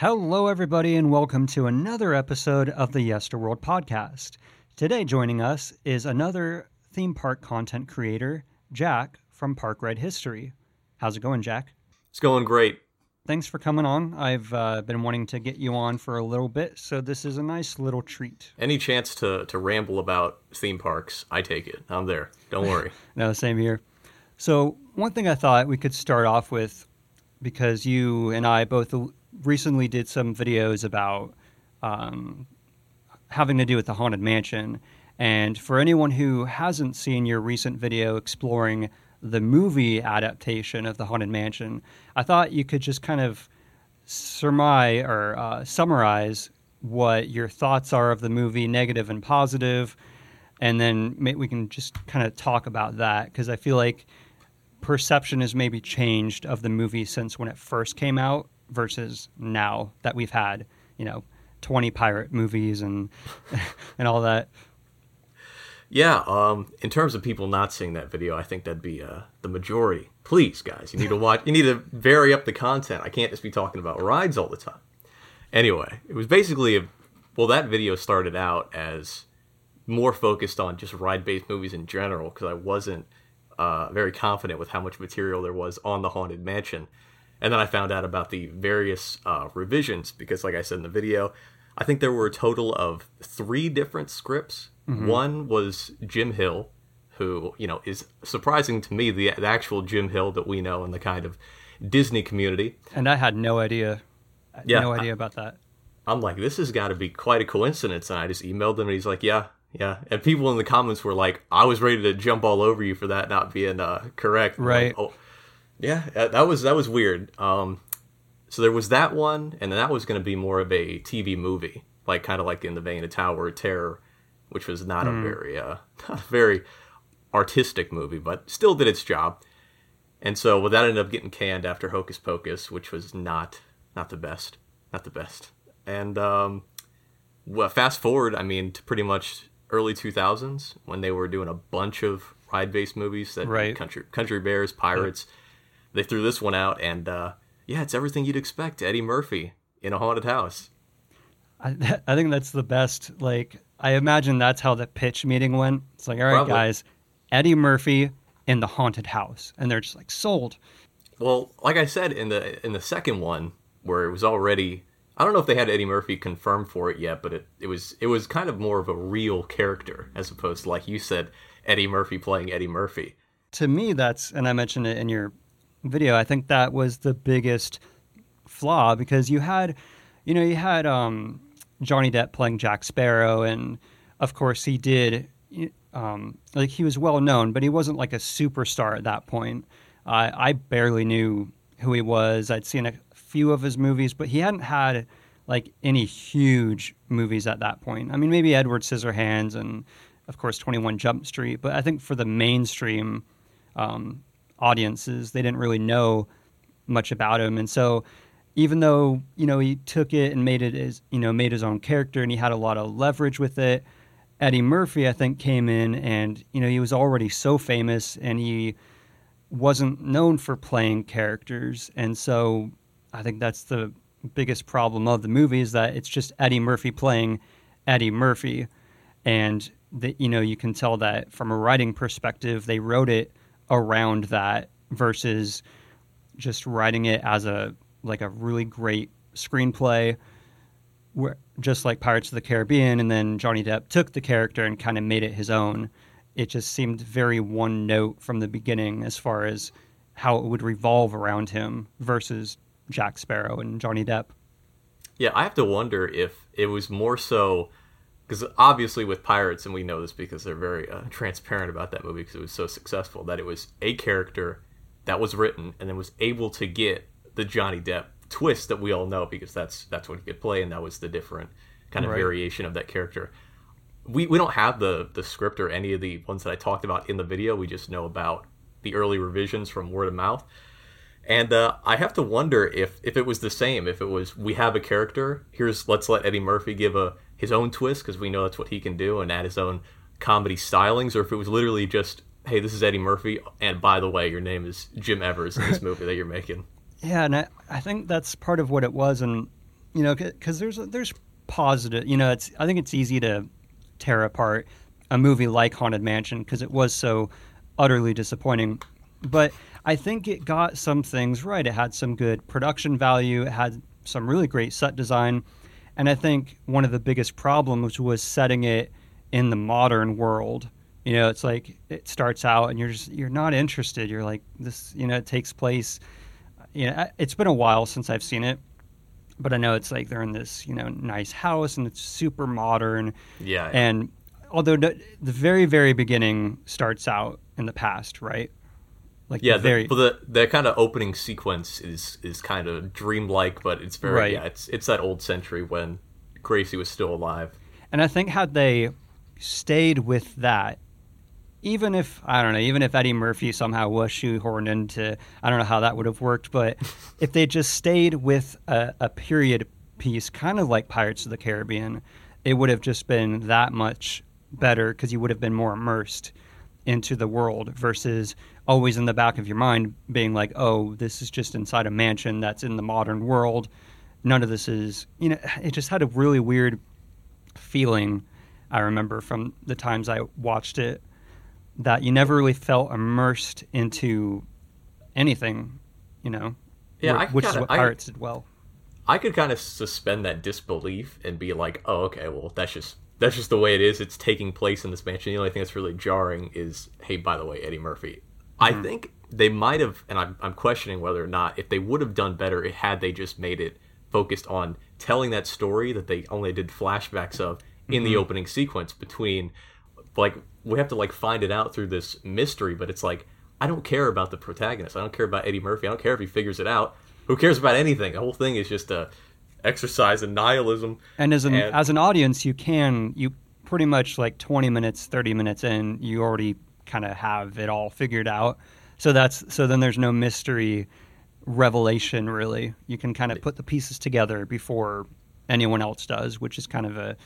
Hello, everybody, and welcome to another episode of the Yesterworld podcast. Today, joining us is another theme park content creator, Jack from Park Ride History. How's it going, Jack? It's going great. Thanks for coming on. I've uh, been wanting to get you on for a little bit, so this is a nice little treat. Any chance to, to ramble about theme parks, I take it. I'm there. Don't worry. no, same here. So, one thing I thought we could start off with, because you and I both recently did some videos about um, having to do with the Haunted Mansion. And for anyone who hasn't seen your recent video exploring the movie adaptation of the Haunted Mansion, I thought you could just kind of surmise or uh, summarize what your thoughts are of the movie, negative and positive, and then we can just kind of talk about that because I feel like perception has maybe changed of the movie since when it first came out versus now that we've had, you know, 20 pirate movies and and all that. Yeah, um, in terms of people not seeing that video, I think that'd be uh, the majority. Please, guys, you need to watch. You need to vary up the content. I can't just be talking about rides all the time. Anyway, it was basically a well. That video started out as more focused on just ride-based movies in general because I wasn't uh, very confident with how much material there was on the Haunted Mansion. And then I found out about the various uh, revisions because, like I said in the video, I think there were a total of three different scripts. Mm-hmm. One was Jim Hill, who you know is surprising to me, the, the actual Jim Hill that we know in the kind of Disney community. And I had no idea, yeah, no idea I, about that. I'm like, this has got to be quite a coincidence, and I just emailed him, and he's like, yeah, yeah. And people in the comments were like, I was ready to jump all over you for that not being uh, correct. Right. Like, oh, yeah, that was that was weird. Um, so there was that one, and then that was going to be more of a TV movie, like kind of like in the vein of Tower of Terror, which was not mm. a hmm. very uh, not a very artistic movie, but still did its job. And so well, that ended up getting canned after Hocus Pocus, which was not not the best, not the best. And um, well, fast forward, I mean, to pretty much early 2000s when they were doing a bunch of ride-based movies that right. country country bears, pirates. Yeah they threw this one out, and uh, yeah, it's everything you'd expect. Eddie Murphy in a haunted house. I, I think that's the best. Like, I imagine that's how the pitch meeting went. It's like, all right, Probably. guys, Eddie Murphy in the haunted house, and they're just like sold. Well, like I said in the in the second one, where it was already, I don't know if they had Eddie Murphy confirmed for it yet, but it, it was it was kind of more of a real character as opposed to like you said, Eddie Murphy playing Eddie Murphy. To me, that's and I mentioned it in your video. I think that was the biggest flaw because you had, you know, you had um, Johnny Depp playing Jack Sparrow, and of course he did. Um, like he was well known, but he wasn't like a superstar at that point. Uh, I barely knew who he was. I'd seen a few of his movies, but he hadn't had like any huge movies at that point. I mean, maybe Edward Scissorhands and of course Twenty One Jump Street, but I think for the mainstream, um, audiences. They didn't really know much about him, and so even though you know he took it and made it as you know made his own character, and he had a lot of leverage with it. Eddie Murphy, I think, came in and you know he was already so famous, and he wasn't known for playing characters, and so I think that's the biggest problem of the movie is that it's just Eddie Murphy playing Eddie Murphy, and that you know you can tell that from a writing perspective they wrote it around that versus just writing it as a like a really great screenplay where just like Pirates of the Caribbean and then Johnny Depp took the character and kind of made it his own. It just seemed very one note from the beginning as far as how it would revolve around him versus Jack Sparrow and Johnny Depp. Yeah, I have to wonder if it was more so because obviously with pirates and we know this because they're very uh, transparent about that movie because it was so successful that it was a character that was written and then was able to get the johnny depp twist that we all know because that's that's what he could play and that was the different kind of right. variation of that character we, we don't have the the script or any of the ones that i talked about in the video we just know about the early revisions from word of mouth and uh, I have to wonder if if it was the same. If it was we have a character, here's let's let Eddie Murphy give a his own twist because we know that's what he can do and add his own comedy stylings, or if it was literally just, hey, this is Eddie Murphy, and by the way, your name is Jim Evers in this movie that you're making. Yeah, and I, I think that's part of what it was. And you know, because there's there's positive. You know, it's I think it's easy to tear apart a movie like Haunted Mansion because it was so utterly disappointing. But I think it got some things right. It had some good production value. It had some really great set design. And I think one of the biggest problems was setting it in the modern world. You know, it's like it starts out and you're just you're not interested. You're like this, you know, it takes place you know, it's been a while since I've seen it, but I know it's like they're in this, you know, nice house and it's super modern. Yeah. yeah. And although the, the very very beginning starts out in the past, right? Like yeah, very the, the the kind of opening sequence is is kind of dreamlike, but it's very right. yeah, it's it's that old century when Gracey was still alive. And I think had they stayed with that, even if I don't know, even if Eddie Murphy somehow was shoehorned into, I don't know how that would have worked, but if they just stayed with a, a period piece, kind of like Pirates of the Caribbean, it would have just been that much better because you would have been more immersed into the world versus always in the back of your mind being like, oh, this is just inside a mansion that's in the modern world. None of this is, you know, it just had a really weird feeling. I remember from the times I watched it that you never really felt immersed into anything, you know. Yeah, which kinda, is what Pirates I, did well. I could kind of suspend that disbelief and be like, "Oh, okay, well, that's just that's just the way it is. It's taking place in this mansion. The only thing that's really jarring is, hey, by the way, Eddie Murphy. I think they might have, and I'm, I'm questioning whether or not, if they would have done better, had they just made it focused on telling that story that they only did flashbacks of in mm-hmm. the opening sequence between, like, we have to like find it out through this mystery, but it's like I don't care about the protagonist. I don't care about Eddie Murphy. I don't care if he figures it out. Who cares about anything? The whole thing is just a exercise in nihilism. And as an and, as an audience, you can you pretty much like 20 minutes, 30 minutes in, you already kind of have it all figured out. So that's so then there's no mystery revelation really. You can kind of put the pieces together before anyone else does, which is kind of a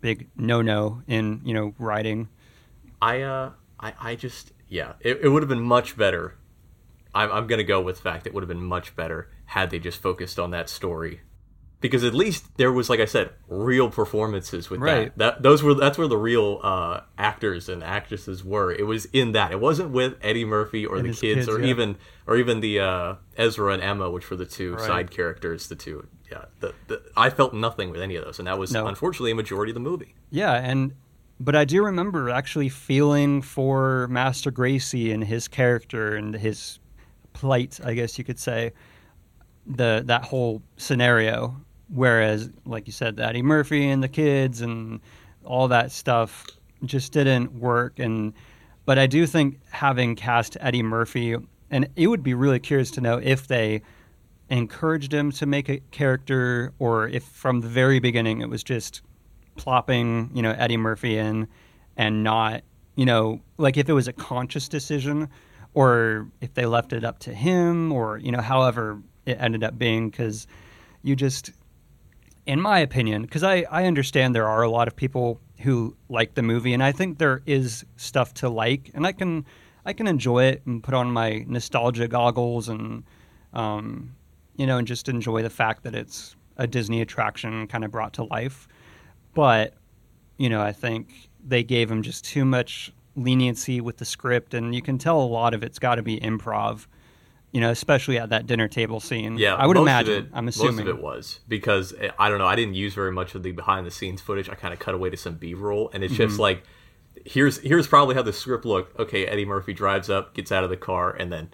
big no-no in, you know, writing. I uh I I just yeah, it, it would have been much better. I'm I'm gonna go with fact it would have been much better had they just focused on that story because at least there was like i said real performances with right. that that those were that's where the real uh, actors and actresses were it was in that it wasn't with eddie murphy or and the kids, kids, or yeah. even or even the uh, ezra and emma which were the two right. side characters the two yeah the, the, i felt nothing with any of those and that was no. unfortunately a majority of the movie yeah and but i do remember actually feeling for master gracey and his character and his plight i guess you could say the that whole scenario Whereas, like you said, Eddie Murphy and the kids and all that stuff just didn't work. And but I do think having cast Eddie Murphy, and it would be really curious to know if they encouraged him to make a character, or if from the very beginning it was just plopping, you know, Eddie Murphy in, and not, you know, like if it was a conscious decision, or if they left it up to him, or you know, however it ended up being, because you just in my opinion, because I, I understand there are a lot of people who like the movie, and I think there is stuff to like, and I can I can enjoy it and put on my nostalgia goggles and um, you know and just enjoy the fact that it's a Disney attraction kind of brought to life. But you know, I think they gave him just too much leniency with the script, and you can tell a lot of it's got to be improv you know, especially at that dinner table scene. Yeah, I would imagine. It, I'm assuming most of it was because eh, I don't know. I didn't use very much of the behind the scenes footage. I kind of cut away to some B roll, and it's mm-hmm. just like here's here's probably how the script looked. Okay, Eddie Murphy drives up, gets out of the car, and then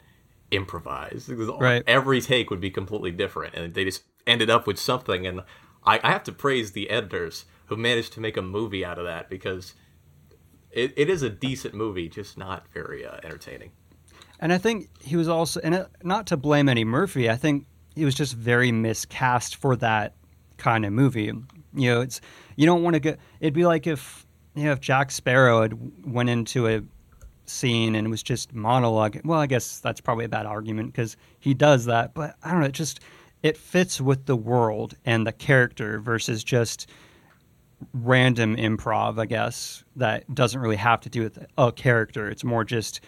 improvise. Right. Every take would be completely different, and they just ended up with something. And I, I have to praise the editors who managed to make a movie out of that because it, it is a decent movie, just not very uh, entertaining. And I think he was also, and not to blame Eddie Murphy, I think he was just very miscast for that kind of movie. You know, it's you don't want to get. It'd be like if you know if Jack Sparrow had went into a scene and was just monologue. Well, I guess that's probably a bad argument because he does that, but I don't know. It just it fits with the world and the character versus just random improv. I guess that doesn't really have to do with a character. It's more just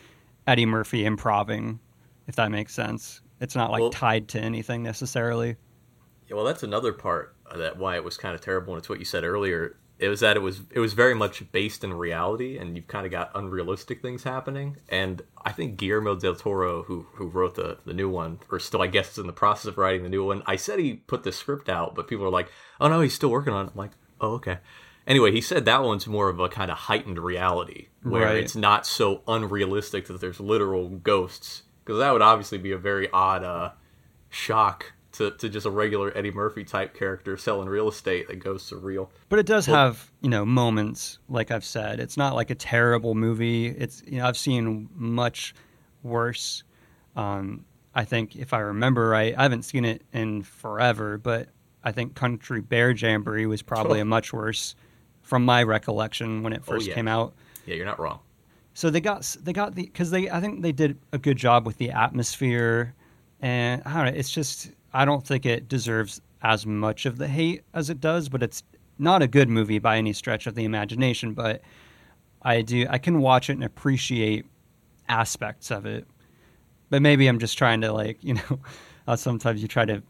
Eddie Murphy improving, if that makes sense. It's not like well, tied to anything necessarily. Yeah, well, that's another part that why it was kind of terrible, and it's what you said earlier. It was that it was it was very much based in reality, and you've kind of got unrealistic things happening. And I think Guillermo del Toro, who who wrote the the new one, or still I guess is in the process of writing the new one. I said he put the script out, but people are like, "Oh no, he's still working on it." I'm like, "Oh okay." Anyway, he said that one's more of a kind of heightened reality where Right. it's not so unrealistic that there's literal ghosts, because that would obviously be a very odd uh, shock to, to just a regular Eddie Murphy type character selling real estate that goes surreal. But it does have, you know, moments, like I've said. It's not like a terrible movie. It's, you know, I've seen much worse. Um, I think if I remember right, I haven't seen it in forever, but I think Country Bear Jamboree was probably Oh. a much worse from my recollection when it Oh, first yeah. came out. Yeah, you're not wrong. So they got they got the because they I think they did a good job with the atmosphere, and I don't know. It's just I don't think it deserves as much of the hate as it does, but it's not a good movie by any stretch of the imagination. But I do I can watch it and appreciate aspects of it. But maybe I'm just trying to like you know, uh, sometimes you try to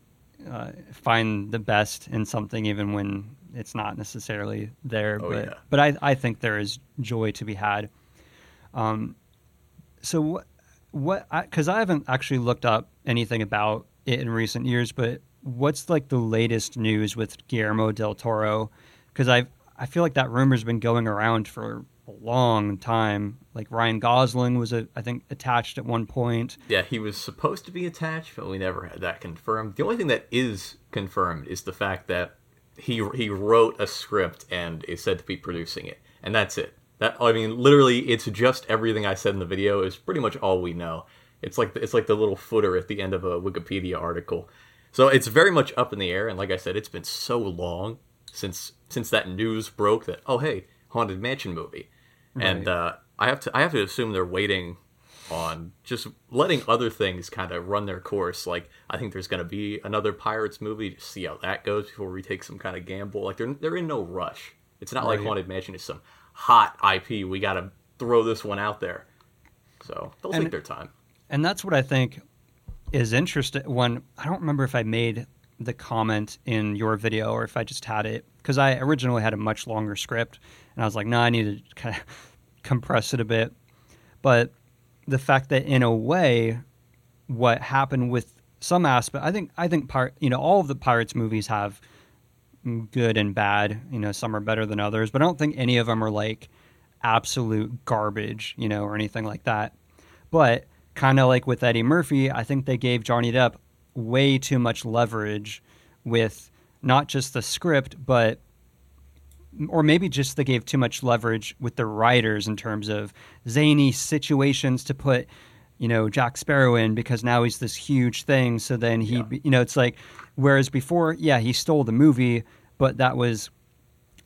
uh, find the best in something even when it's not necessarily there. Oh, but yeah. but I I think there is joy to be had. Um, so what what because I, haven't actually looked up anything about it in recent years, but what's like the latest news with Guillermo del Toro? Because I I feel like that rumor's been going around for a long time. Like Ryan Gosling was a, I think attached at one point. Yeah, he was supposed to be attached, but we never had that confirmed. The only thing that is confirmed is the fact that he he wrote a script and is said to be producing it, and that's it. That I mean, literally, it's just everything I said in the video is pretty much all we know. It's like it's like the little footer at the end of a Wikipedia article. So it's very much up in the air, and like I said, it's been so long since since that news broke that oh hey, haunted mansion movie, and uh, I have to I have to assume they're waiting on just letting other things kind of run their course. Like I think there's going to be another Pirates movie to see how that goes before we take some kind of gamble. Like they're they're in no rush. It's not like Haunted Mansion is some hot IP. We got to throw this one out there. So they'll And- take their time. And that's what I think is interesting. When I don't remember if I made the comment in your video or if I just had it because I originally had a much longer script, and I was like, no, I need to kind of compress it a bit. But the fact that in a way, what happened with some aspect, I think, I think part, you know, all of the Pirates movies have good and bad. You know, some are better than others, but I don't think any of them are like absolute garbage, you know, or anything like that. But kind of like with Eddie Murphy, I think they gave Johnny Depp way too much leverage with not just the script, but or maybe just they gave too much leverage with the writers in terms of zany situations to put you know Jack Sparrow in because now he's this huge thing. So then he Yeah. you know it's like whereas before yeah he stole the movie but that was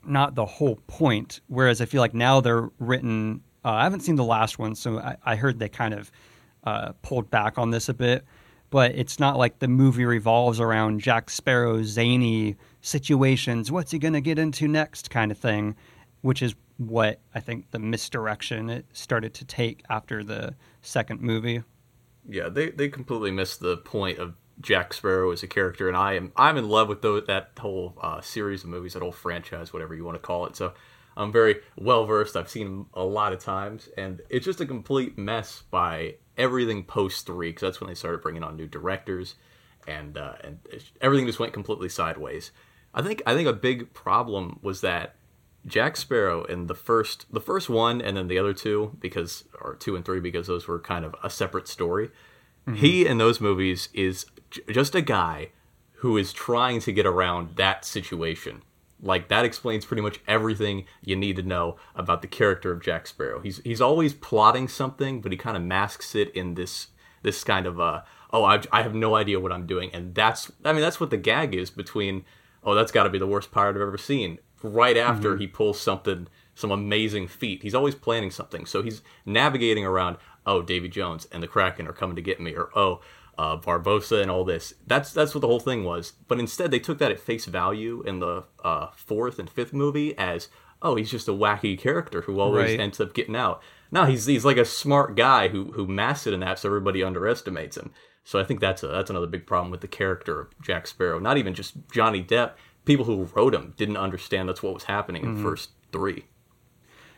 not the whole point. Whereas I feel like now they're written uh, I haven't seen the last one so I, I heard they kind of uh, pulled back on this a bit. But it's not like the movie revolves around Jack Sparrow's zany situations. What's he going to get into next, kind of thing, which is what I think the misdirection it started to take after the second movie. Yeah, they they completely missed the point of Jack Sparrow as a character, and I am I'm in love with that whole uh, series of movies, that whole franchise, whatever you want to call it. So I'm very well versed. I've seen them a lot of times, and it's just a complete mess by everything post three, because that's when they started bringing on new directors, and uh, and everything just went completely sideways. I think I think a big problem was that Jack Sparrow in the first the first one and then the other two because or two and three because those were kind of a separate story. He in those movies is j- just a guy who is trying to get around that situation. Like that explains pretty much everything you need to know about the character of Jack Sparrow. He's he's always plotting something, but he kind of masks it in this this kind of uh oh I, I have no idea what I'm doing, and that's I mean that's what the gag is between oh that's got to be the worst pirate I've ever seen. Right after he pulls something some amazing feat, he's always planning something. So he's navigating around oh Davy Jones and the Kraken are coming to get me, or oh uh, Barbossa and all this. That's that's what the whole thing was. But instead, they took that at face value in the uh, fourth and fifth movie as, oh, he's just a wacky character who always Right. ends up getting out. No, he's he's like a smart guy who who masks it in that, so everybody underestimates him. So I think that's a that's another big problem with the character of Jack Sparrow. Not even just Johnny Depp people who wrote him didn't understand that's what was happening in the first three.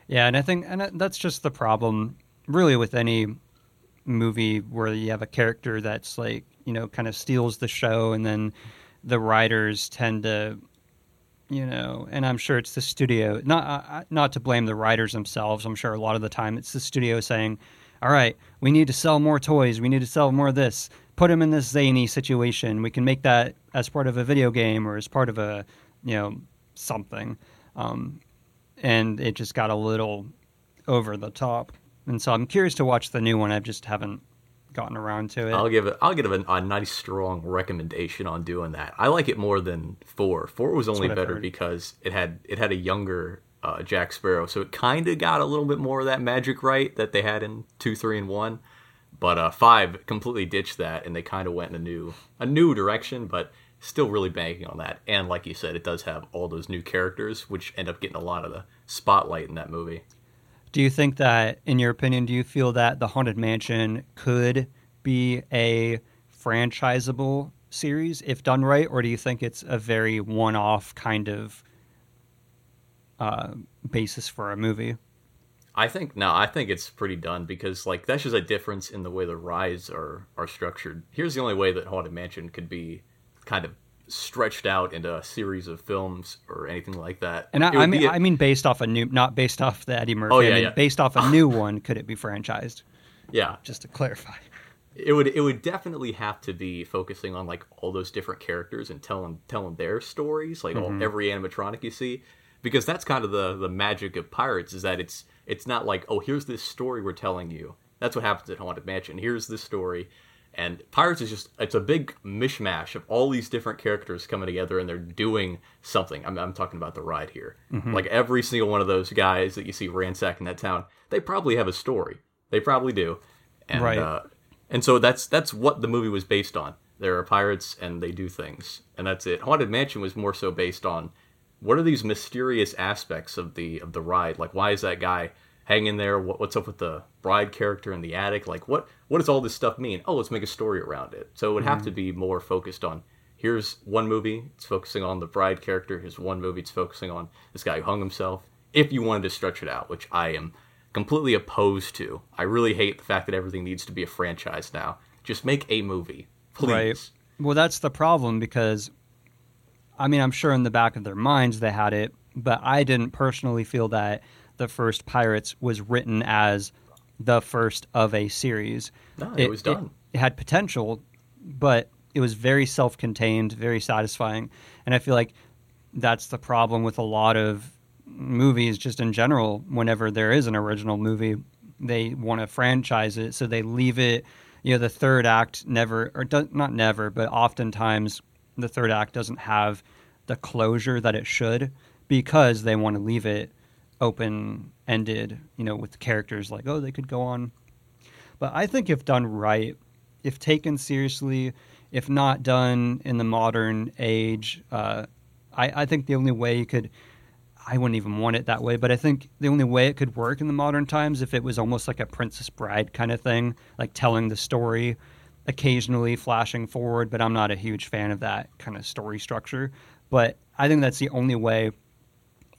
Yeah, and I think and that's just the problem really with any movie where you have a character that's like, you know, kind of steals the show and then the writers tend to you know, and I'm sure it's the studio not uh, not to blame the writers themselves. I'm sure a lot of the time it's the studio saying, "All right, we need to sell more toys. We need to sell more of this. Put them in this zany situation. We can make that as part of a video game or as part of a, you know, something." Um, and it just got a little over the top. And so I'm curious to watch the new one. I just haven't gotten around to it. I'll give it. I'll give it a, a nice strong recommendation on doing that. I like it more than four. Four was only better because it had it had a younger uh, Jack Sparrow, so it kind of got a little bit more of that magic right that they had in two, three, and one. But uh, five completely ditched that, and they kind of went in a new a new direction, but still really banking on that. And like you said, it does have all those new characters, which end up getting a lot of the spotlight in that movie. Do you think that, in your opinion, do you feel that the Haunted Mansion could be a franchisable series if done right, or do you think it's a very one-off kind of uh, basis for a movie? I think no, I think it's pretty done because like that's just a difference in the way the rides are are structured. Here's the only way that Haunted Mansion could be kind of stretched out into a series of films or anything like that. And I, I mean, a- I mean, based off a new, not based off the Eddie Murphy. Oh, yeah, I mean, yeah. based off a new one, could it be franchised? yeah, Just to clarify. it would it would definitely have to be focusing on like all those different characters and telling telling their stories, like all, every animatronic you see, because that's kind of the the magic of Pirates is that it's it's not like oh here's this story we're telling you. That's what happens at Haunted Mansion. Here's this story, and Pirates is just it's a big mishmash of all these different characters coming together and they're doing something. I'm I'm talking about the ride here. Like every single one of those guys that you see ransacking that town, they probably have a story. They probably do. And, Right. Uh, and so that's that's what the movie was based on. There are pirates and they do things, and that's it. Haunted Mansion was more so based on what are these mysterious aspects of the of the ride? Like, why is that guy hanging there? What, what's up with the bride character in the attic? Like, what what does all this stuff mean? Oh, let's make a story around it. So it would have to mm-hmm. be more focused on. Here's one movie. It's focusing on the bride character. Here's one movie. It's focusing on this guy who hung himself. If you wanted to stretch it out, which I am completely opposed to. I really hate the fact that everything needs to be a franchise now. Just make a movie, please. Right. Well, that's the problem because, I mean, I'm sure in the back of their minds they had it, but I didn't personally feel that the first Pirates was written as the first of a series. No, it was done. It, had potential, but it was very self-contained, very satisfying, and I feel like that's the problem with a lot of movies just in general whenever there is an original movie they want to franchise it so they leave it you know the third act never or do, not never but oftentimes the third act doesn't have the closure that it should because they want to leave it open ended you know with characters like oh they could go on. But i think if done right if taken seriously if not done in the modern age uh, I, I think the only way you could I wouldn't even want it that way, but I think the only way it could work in the modern times if it was almost like a Princess Bride kind of thing, like telling the story, occasionally flashing forward, but I'm not a huge fan of that kind of story structure. But I think that's the only way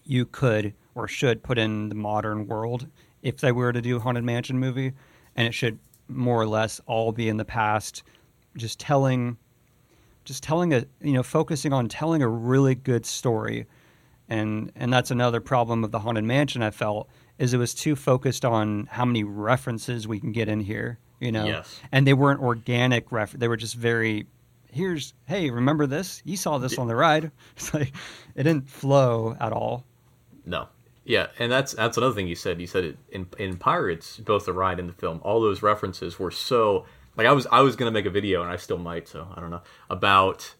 you could or should put in the modern world if they were to do a Haunted Mansion movie, and it should more or less all be in the past, just telling just telling a you know focusing on telling a really good story. And and that's another problem of the haunted mansion i felt is it was too focused on how many references we can get in here you know Yes. and they weren't organic ref they were just very here's hey remember this you saw this on the ride it's like it didn't flow at all No. Yeah, and that's that's another thing you said. You said it in in Pirates, both the ride and the film. All those references were so like I was I was gonna make a video, and I still might. So I don't know about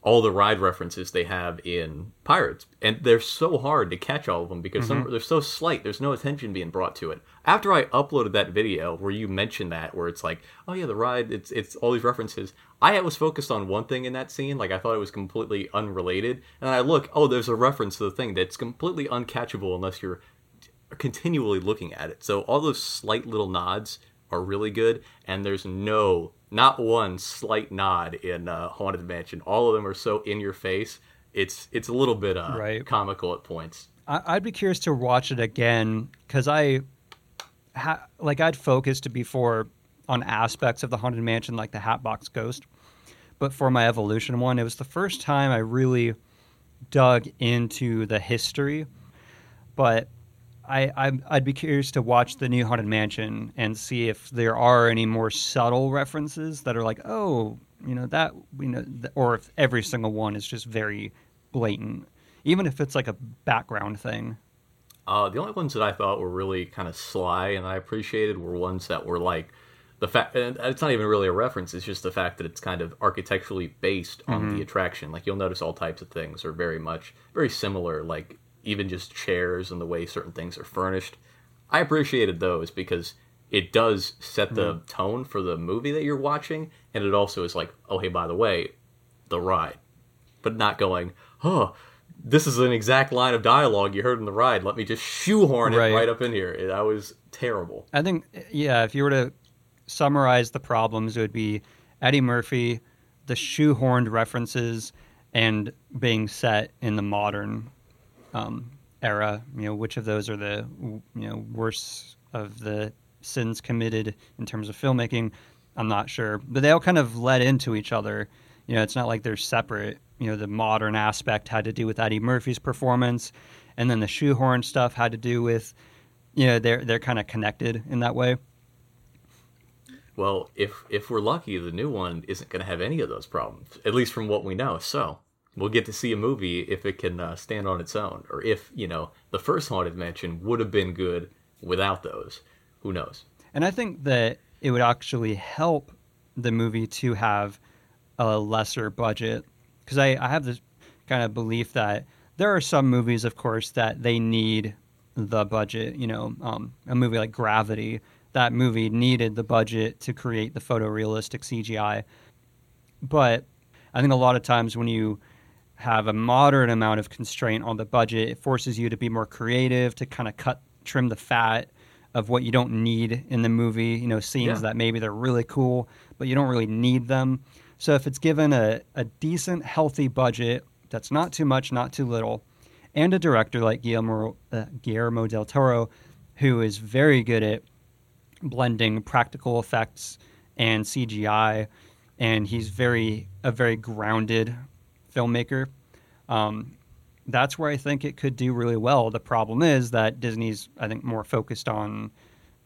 all the ride references they have in Pirates, and they're so hard to catch all of them because some mm-hmm. they're so slight. There's no attention being brought to it. After I uploaded that video where you mentioned that, where it's like, oh yeah, the ride, it's it's all these references. I was focused on one thing in that scene, like I thought it was completely unrelated, and I look, oh, there's a reference to the thing that's completely uncatchable unless you're continually looking at it. So all those slight little nods are really good, and there's no, not one slight nod in uh, Haunted Mansion. All of them are so in your face it's it's a little bit uh, Right. comical at points. I, I'd be curious to watch it again because I, ha, like, I'd focused before on aspects of the haunted mansion, like the Hatbox Ghost. But for my evolution one, it was the first time I really dug into the history. But I, I I'd be curious to watch the new haunted mansion and see if there are any more subtle references that are like, oh, you know that you know, th- or if every single one is just very blatant, even if it's like a background thing. Uh, the only ones that I thought were really kind of sly and I appreciated were ones that were like the fact. And it's not even really a reference. It's just the fact that it's kind of architecturally based on the attraction. Like you'll notice all types of things are very much very similar. Like even just chairs and the way certain things are furnished. I appreciated those because it does set the mm-hmm. tone for the movie that you're watching, and it also is like, oh hey, by the way, the ride, but not going, oh, this is an exact line of dialogue you heard in the ride. Let me just shoehorn it Right. right up in here. That was terrible. I think, yeah, if you were to summarize the problems, it would be Eddie Murphy, the shoehorned references, and being set in the modern um, era. You know, which of those are the you know worst of the sins committed in terms of filmmaking? I'm not sure, but they all kind of led into each other. You know, it's not like they're separate. You know, the modern aspect had to do with Eddie Murphy's performance, and then the shoehorn stuff had to do with you know they're they're kind of connected in that way. Well, if if we're lucky, the new one isn't going to have any of those problems, at least from what we know. So we'll get to see a movie if it can uh, stand on its own, or if you know the first haunted mansion would have been good without those. Who knows? And I think that it would actually help the movie to have a lesser budget because I, I have this kind of belief that there are some movies, of course, that they need the budget. You know, um, a movie like Gravity, that movie needed the budget to create the photorealistic CGI. But I think a lot of times when you have a moderate amount of constraint on the budget, it forces you to be more creative, to kind of cut, trim the fat of what you don't need in the movie. You know, scenes Yeah. that maybe they're really cool, but you don't really need them. So if it's given a, a decent, healthy budget that's not too much, not too little, and a director like Guillermo, uh, Guillermo del Toro, who is very good at blending practical effects and CGI, and he's very a very grounded filmmaker. Um, that's where I think it could do really well. The problem is that Disney's, I think, more focused on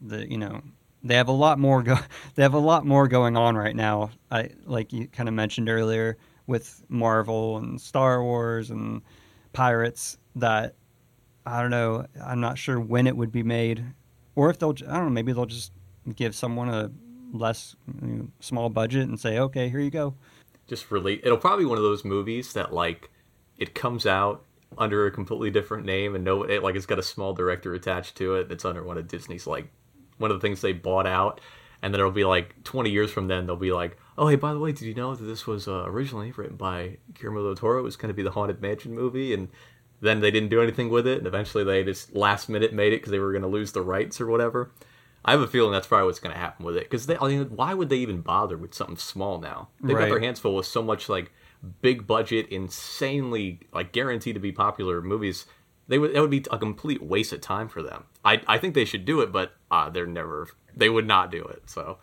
the, you know, they have a lot more go, they have a lot more going on right now. I like you kind of mentioned earlier with Marvel and Star Wars and Pirates that I don't know. I'm not sure when it would be made, or if they'll. I don't know. Maybe they'll just give someone a less you know, small budget and say, "Okay, here you go." Just relate. It'll probably be one of those movies that like it comes out under a completely different name and no, it, like it's got a small director attached to it. That's under one of Disney's like one of the things they bought out, and then it'll be like twenty years from then they'll be like, oh hey, by the way, did you know that this was uh, originally written by Guillermo del Toro? It was going to be the Haunted Mansion movie, and then they didn't do anything with it, and eventually they just last minute made it because they were going to lose the rights or whatever. I have a feeling that's probably what's going to happen with it because I mean, why would they even bother with something small now? They've got their hands full with so much like big budget, insanely like guaranteed to be popular movies. They would that would be a complete waste of time for them. I I think they should do it, but uh, they're never they would not do it. So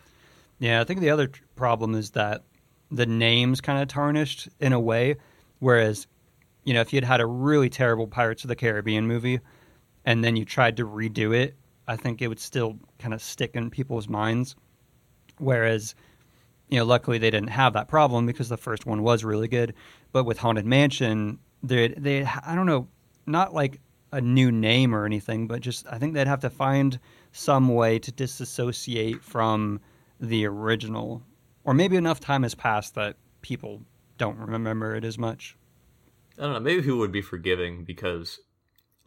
Yeah, I think the other problem is that the name's kind of tarnished in a way. Whereas, you know, if you'd had a really terrible Pirates of the Caribbean movie and then you tried to redo it, I think it would still kind of stick in people's minds. Whereas, you know, luckily they didn't have that problem because the first one was really good. But with Haunted Mansion, they they I don't know, not like a new name or anything, but just I think they'd have to find some way to disassociate from the original, or maybe enough time has passed that people don't remember it as much. I don't know. Maybe people would be forgiving because,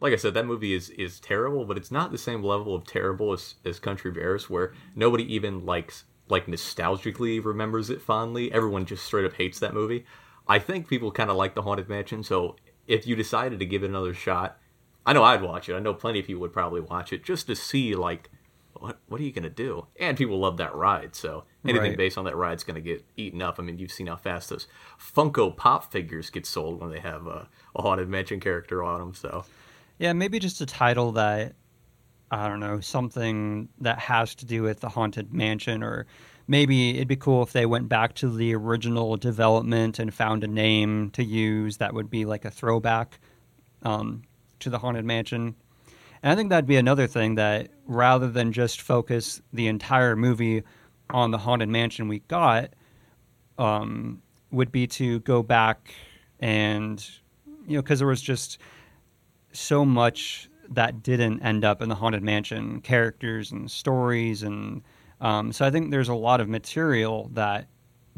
like I said, that movie is is terrible, but it's not the same level of terrible as, as Country Bears, where nobody even likes like nostalgically remembers it fondly. Everyone just straight up hates that movie. I think people kind of like the Haunted Mansion, so if you decided to give it another shot, I know I'd watch it. I know plenty of people would probably watch it just to see like what what are you gonna do? And people love that ride, so anything Right. based on that ride's gonna get eaten up. I mean, you've seen how fast those Funko Pop figures get sold when they have a, a haunted mansion character on them. So Yeah, maybe just a title that I don't know, something that has to do with the haunted mansion or maybe it'd be cool if they went back to the original development and found a name to use that would be like a throwback um, to the haunted mansion. And I think that'd be another thing that rather than just focus the entire movie on the haunted mansion we got, um, would be to go back and you know because there was just so much that didn't end up in the haunted mansion characters and stories and um, so i think there's a lot of material that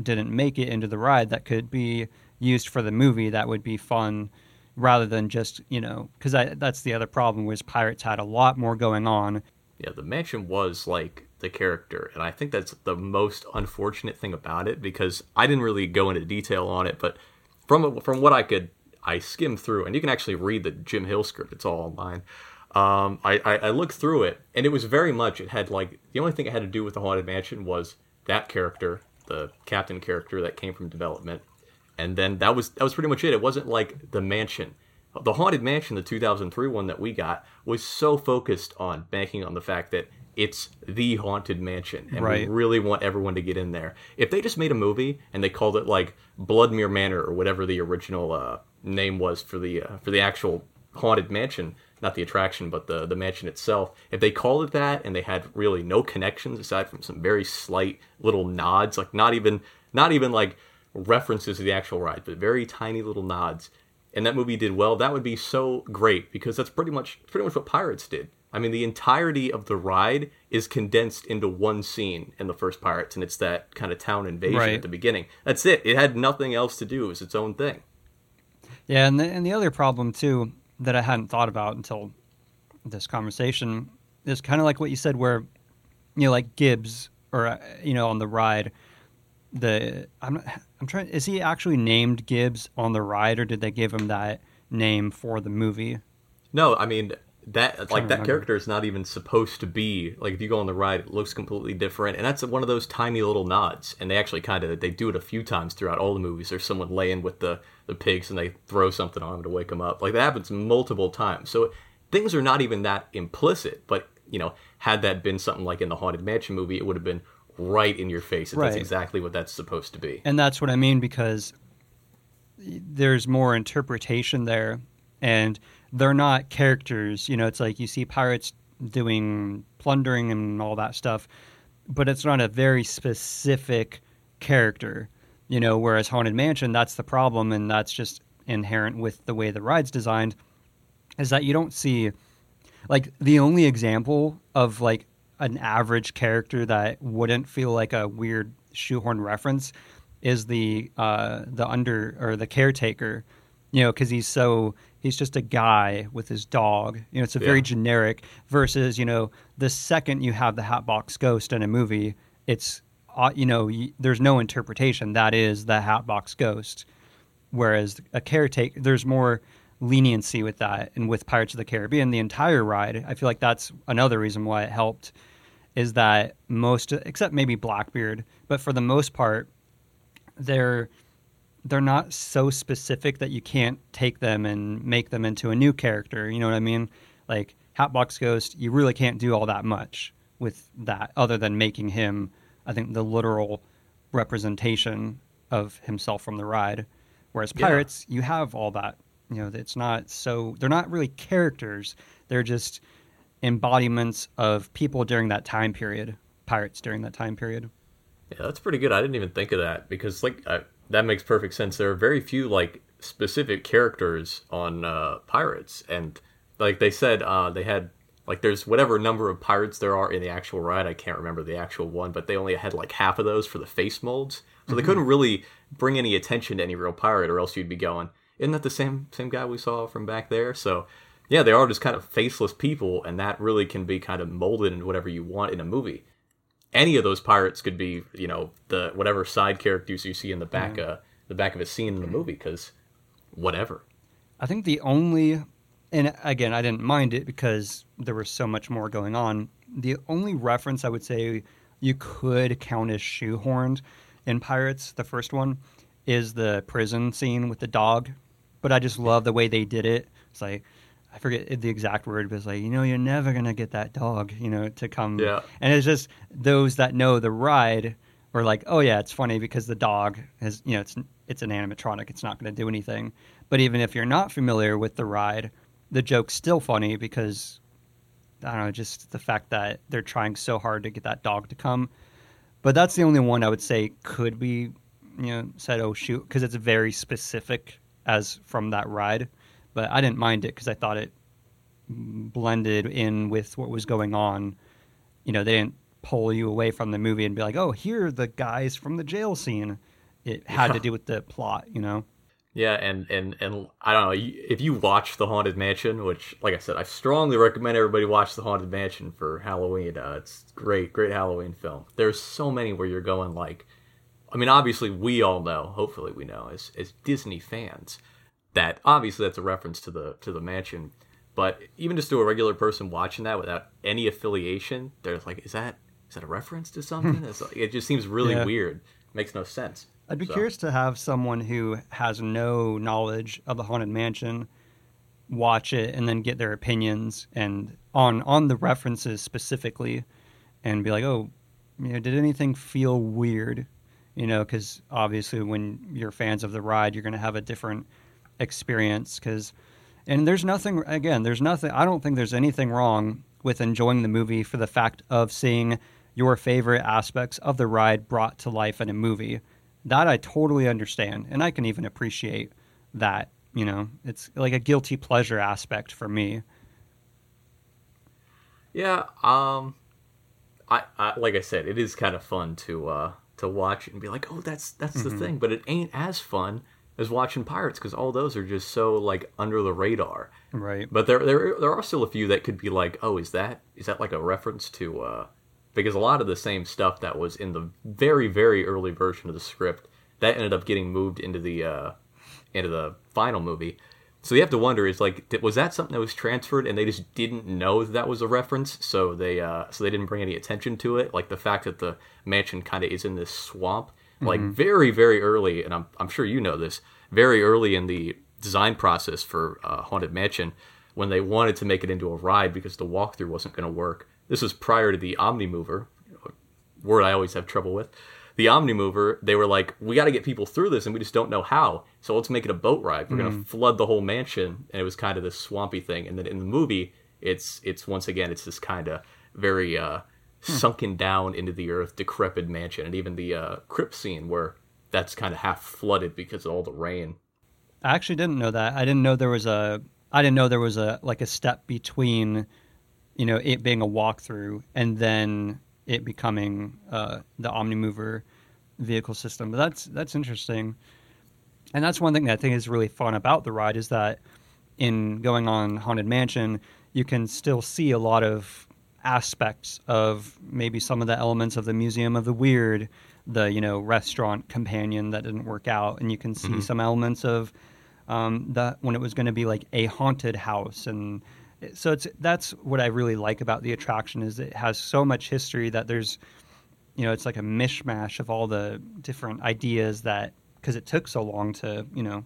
didn't make it into the ride that could be used for the movie that would be fun rather than just you know because that's the other problem was pirates had a lot more going on. Yeah, the mansion was like the character, and I think that's the most unfortunate thing about it because I didn't really go into detail on it, but from from what I could, I skimmed through, and you can actually read the Jim Hill script. It's all online. Um, I, I, I looked through it, and it was very much. It had like the only thing it had to do with the haunted mansion was that character, the captain character that came from development, and then that was that was pretty much it. It wasn't like the mansion. The haunted mansion, the 2003 one that we got, was so focused on banking on the fact that it's the haunted mansion, and Right. we really want everyone to get in there. If they just made a movie and they called it like Bloodmere Manor or whatever the original uh, name was for the uh, for the actual haunted mansion, not the attraction, but the the mansion itself. If they called it that and they had really no connections aside from some very slight little nods, like not even not even like references to the actual ride, but very tiny little nods, and that movie did well, that would be so great because that's pretty much pretty much what Pirates did. I mean, the entirety of the ride is condensed into one scene in the first Pirates, and it's that kind of town invasion Right. at the beginning. That's it. It had nothing else to do. It was its own thing. Yeah, and the, and the other problem too that I hadn't thought about until this conversation is kind of like what you said, where you know, like Gibbs or uh, you know, on the ride, the I'm I'm trying. Is he actually named Gibbs on the ride, or did they give him that name for the movie? No, I mean that like that character is not even supposed to be like if you go on the ride, it looks completely different, and that's one of those tiny little nods. And they actually kind of they do it a few times throughout all the movies. There's someone laying with the the pigs, and they throw something on him to wake him up. Like that happens multiple times. So things are not even that implicit. But you know, had that been something like in the Haunted Mansion movie, it would have been right in your face. And That's exactly what that's supposed to be. And that's what I mean because there's more interpretation there, and they're not characters. You know, it's like you see pirates doing plundering and all that stuff, but it's not a very specific character. You know, whereas Haunted Mansion, that's the problem, and that's just inherent with the way the ride's designed, is that you don't see like the only example of like an average character that wouldn't feel like a weird shoehorn reference is the uh the under or the caretaker you know because he's so he's just a guy with his dog. You know it's a very Yeah. generic versus you know the second you have the hatbox ghost in a movie it's uh, you know y- there's no interpretation. That is the hatbox ghost. Whereas a caretaker there's more leniency with that and with pirates of the caribbean the entire ride. I feel like that's another reason why it helped is that most except maybe blackbeard but for the most part they're they're not so specific that you can't take them and make them into a new character you know what i mean like hatbox ghost you really can't do all that much with that other than making him i think the literal representation of himself from the ride whereas Yeah. pirates you have all that you know it's not so they're not really characters they're just embodiments of people during that time period pirates during that time period Yeah, that's pretty good. I didn't even think of that because like I, that makes perfect sense. There are very few like specific characters on uh, pirates, and like they said, uh, they had like there's whatever number of pirates there are in the actual ride. I can't remember the actual one, but they only had like half of those for the face molds, so they couldn't really bring any attention to any real pirate, or else you'd be going, "Isn't that the same same guy we saw from back there?" So. Yeah, they are just kind of faceless people, and that really can be kind of molded into whatever you want in a movie any of those pirates could be, you know, the whatever side characters you see in the back, uh, the back of a scene in the movie, because whatever. I think the only and again, I didn't mind it because there was so much more going on. The only reference I would say you could count as shoehorned in Pirates, the first one, is the prison scene with the dog. But I just love the way they did it. It's like I forget the exact word, but it's like you know you're never gonna get that dog, you know, to come. Yeah. And it's just those that know the ride are like, oh yeah, it's funny because the dog has, you know, it's it's an animatronic. It's not gonna do anything. But even if you're not familiar with the ride, the joke's still funny because I don't know, just the fact that they're trying so hard to get that dog to come. But that's the only one I would say could be, you know, said, oh shoot, because it's very specific as from that ride. But I didn't mind it because I thought it blended in with what was going on. You know, they didn't pull you away from the movie and be like, oh, here are the guys from the jail scene. It had Yeah. to do with the plot, you know? Yeah, and and and I don't know if you watch the Haunted Mansion, which, like I said, I strongly recommend everybody watch the Haunted Mansion for Halloween. Uh, it's great, great Halloween film. There's so many where you're going like, I mean, obviously we all know, hopefully we know as as Disney fans, that obviously that's a reference to the to the mansion. But even just to a regular person watching that without any affiliation, they're like, is that is that a reference to something? Hmm. It's like, it just seems really Yeah. weird. Makes no sense. I'd be So- curious to have someone who has no knowledge of the haunted mansion watch it and then get their opinions and on on the references specifically and be like, "Oh, you know, did anything feel weird?" You know, cuz obviously when you're fans of the ride, you're going to have a different experience cuz and there's nothing again, there's nothing I don't think there's anything wrong with enjoying the movie for the fact of seeing your favorite aspects of the ride brought to life in a movie. That I totally understand, and I can even appreciate that. You know, it's like a guilty pleasure aspect for me. Yeah, um, I, I like I said, it is kind of fun to uh to watch and be like, oh, that's that's the thing, but it ain't as fun as watching Pirates because all those are just so like under the radar. Right. But there there there are still a few that could be like, oh, is that is that like a reference to uh because a lot of the same stuff that was in the very very early version of the script that ended up getting moved into the uh into the final movie. So you have to wonder is like was that something that was transferred and they just didn't know that, that was a reference so they uh so they didn't bring any attention to it like the fact that the mansion kind of is in this swamp like very very early and I'm I'm sure you know this very early in the design process for uh, Haunted Mansion when they wanted to make it into a ride because the walkthrough wasn't going to work. This was prior to the Omnimover, word I always have trouble with. The Omnimover, they were like, we got to get people through this, and we just don't know how. So let's make it a boat ride. We're going to flood the whole mansion, and it was kind of this swampy thing. And then in the movie, it's it's once again, it's this kind of very uh, sunken down into the earth, decrepit mansion, and even the uh, crypt scene where that's kind of half flooded because of all the rain. I actually didn't know that. I didn't know there was a. I didn't know there was a like a step between, you know, it being a walkthrough and then it becoming uh, the OmniMover vehicle system. But that's that's interesting, and that's one thing that I think is really fun about the ride is that in going on Haunted Mansion, you can still see a lot of aspects of maybe some of the elements of the Museum of the Weird, the you know restaurant companion that didn't work out, and you can see some elements of um, that when it was going to be like a haunted house, and so it's that's what I really like about the attraction is it has so much history that there's you know it's like a mishmash of all the different ideas that because it took so long to you know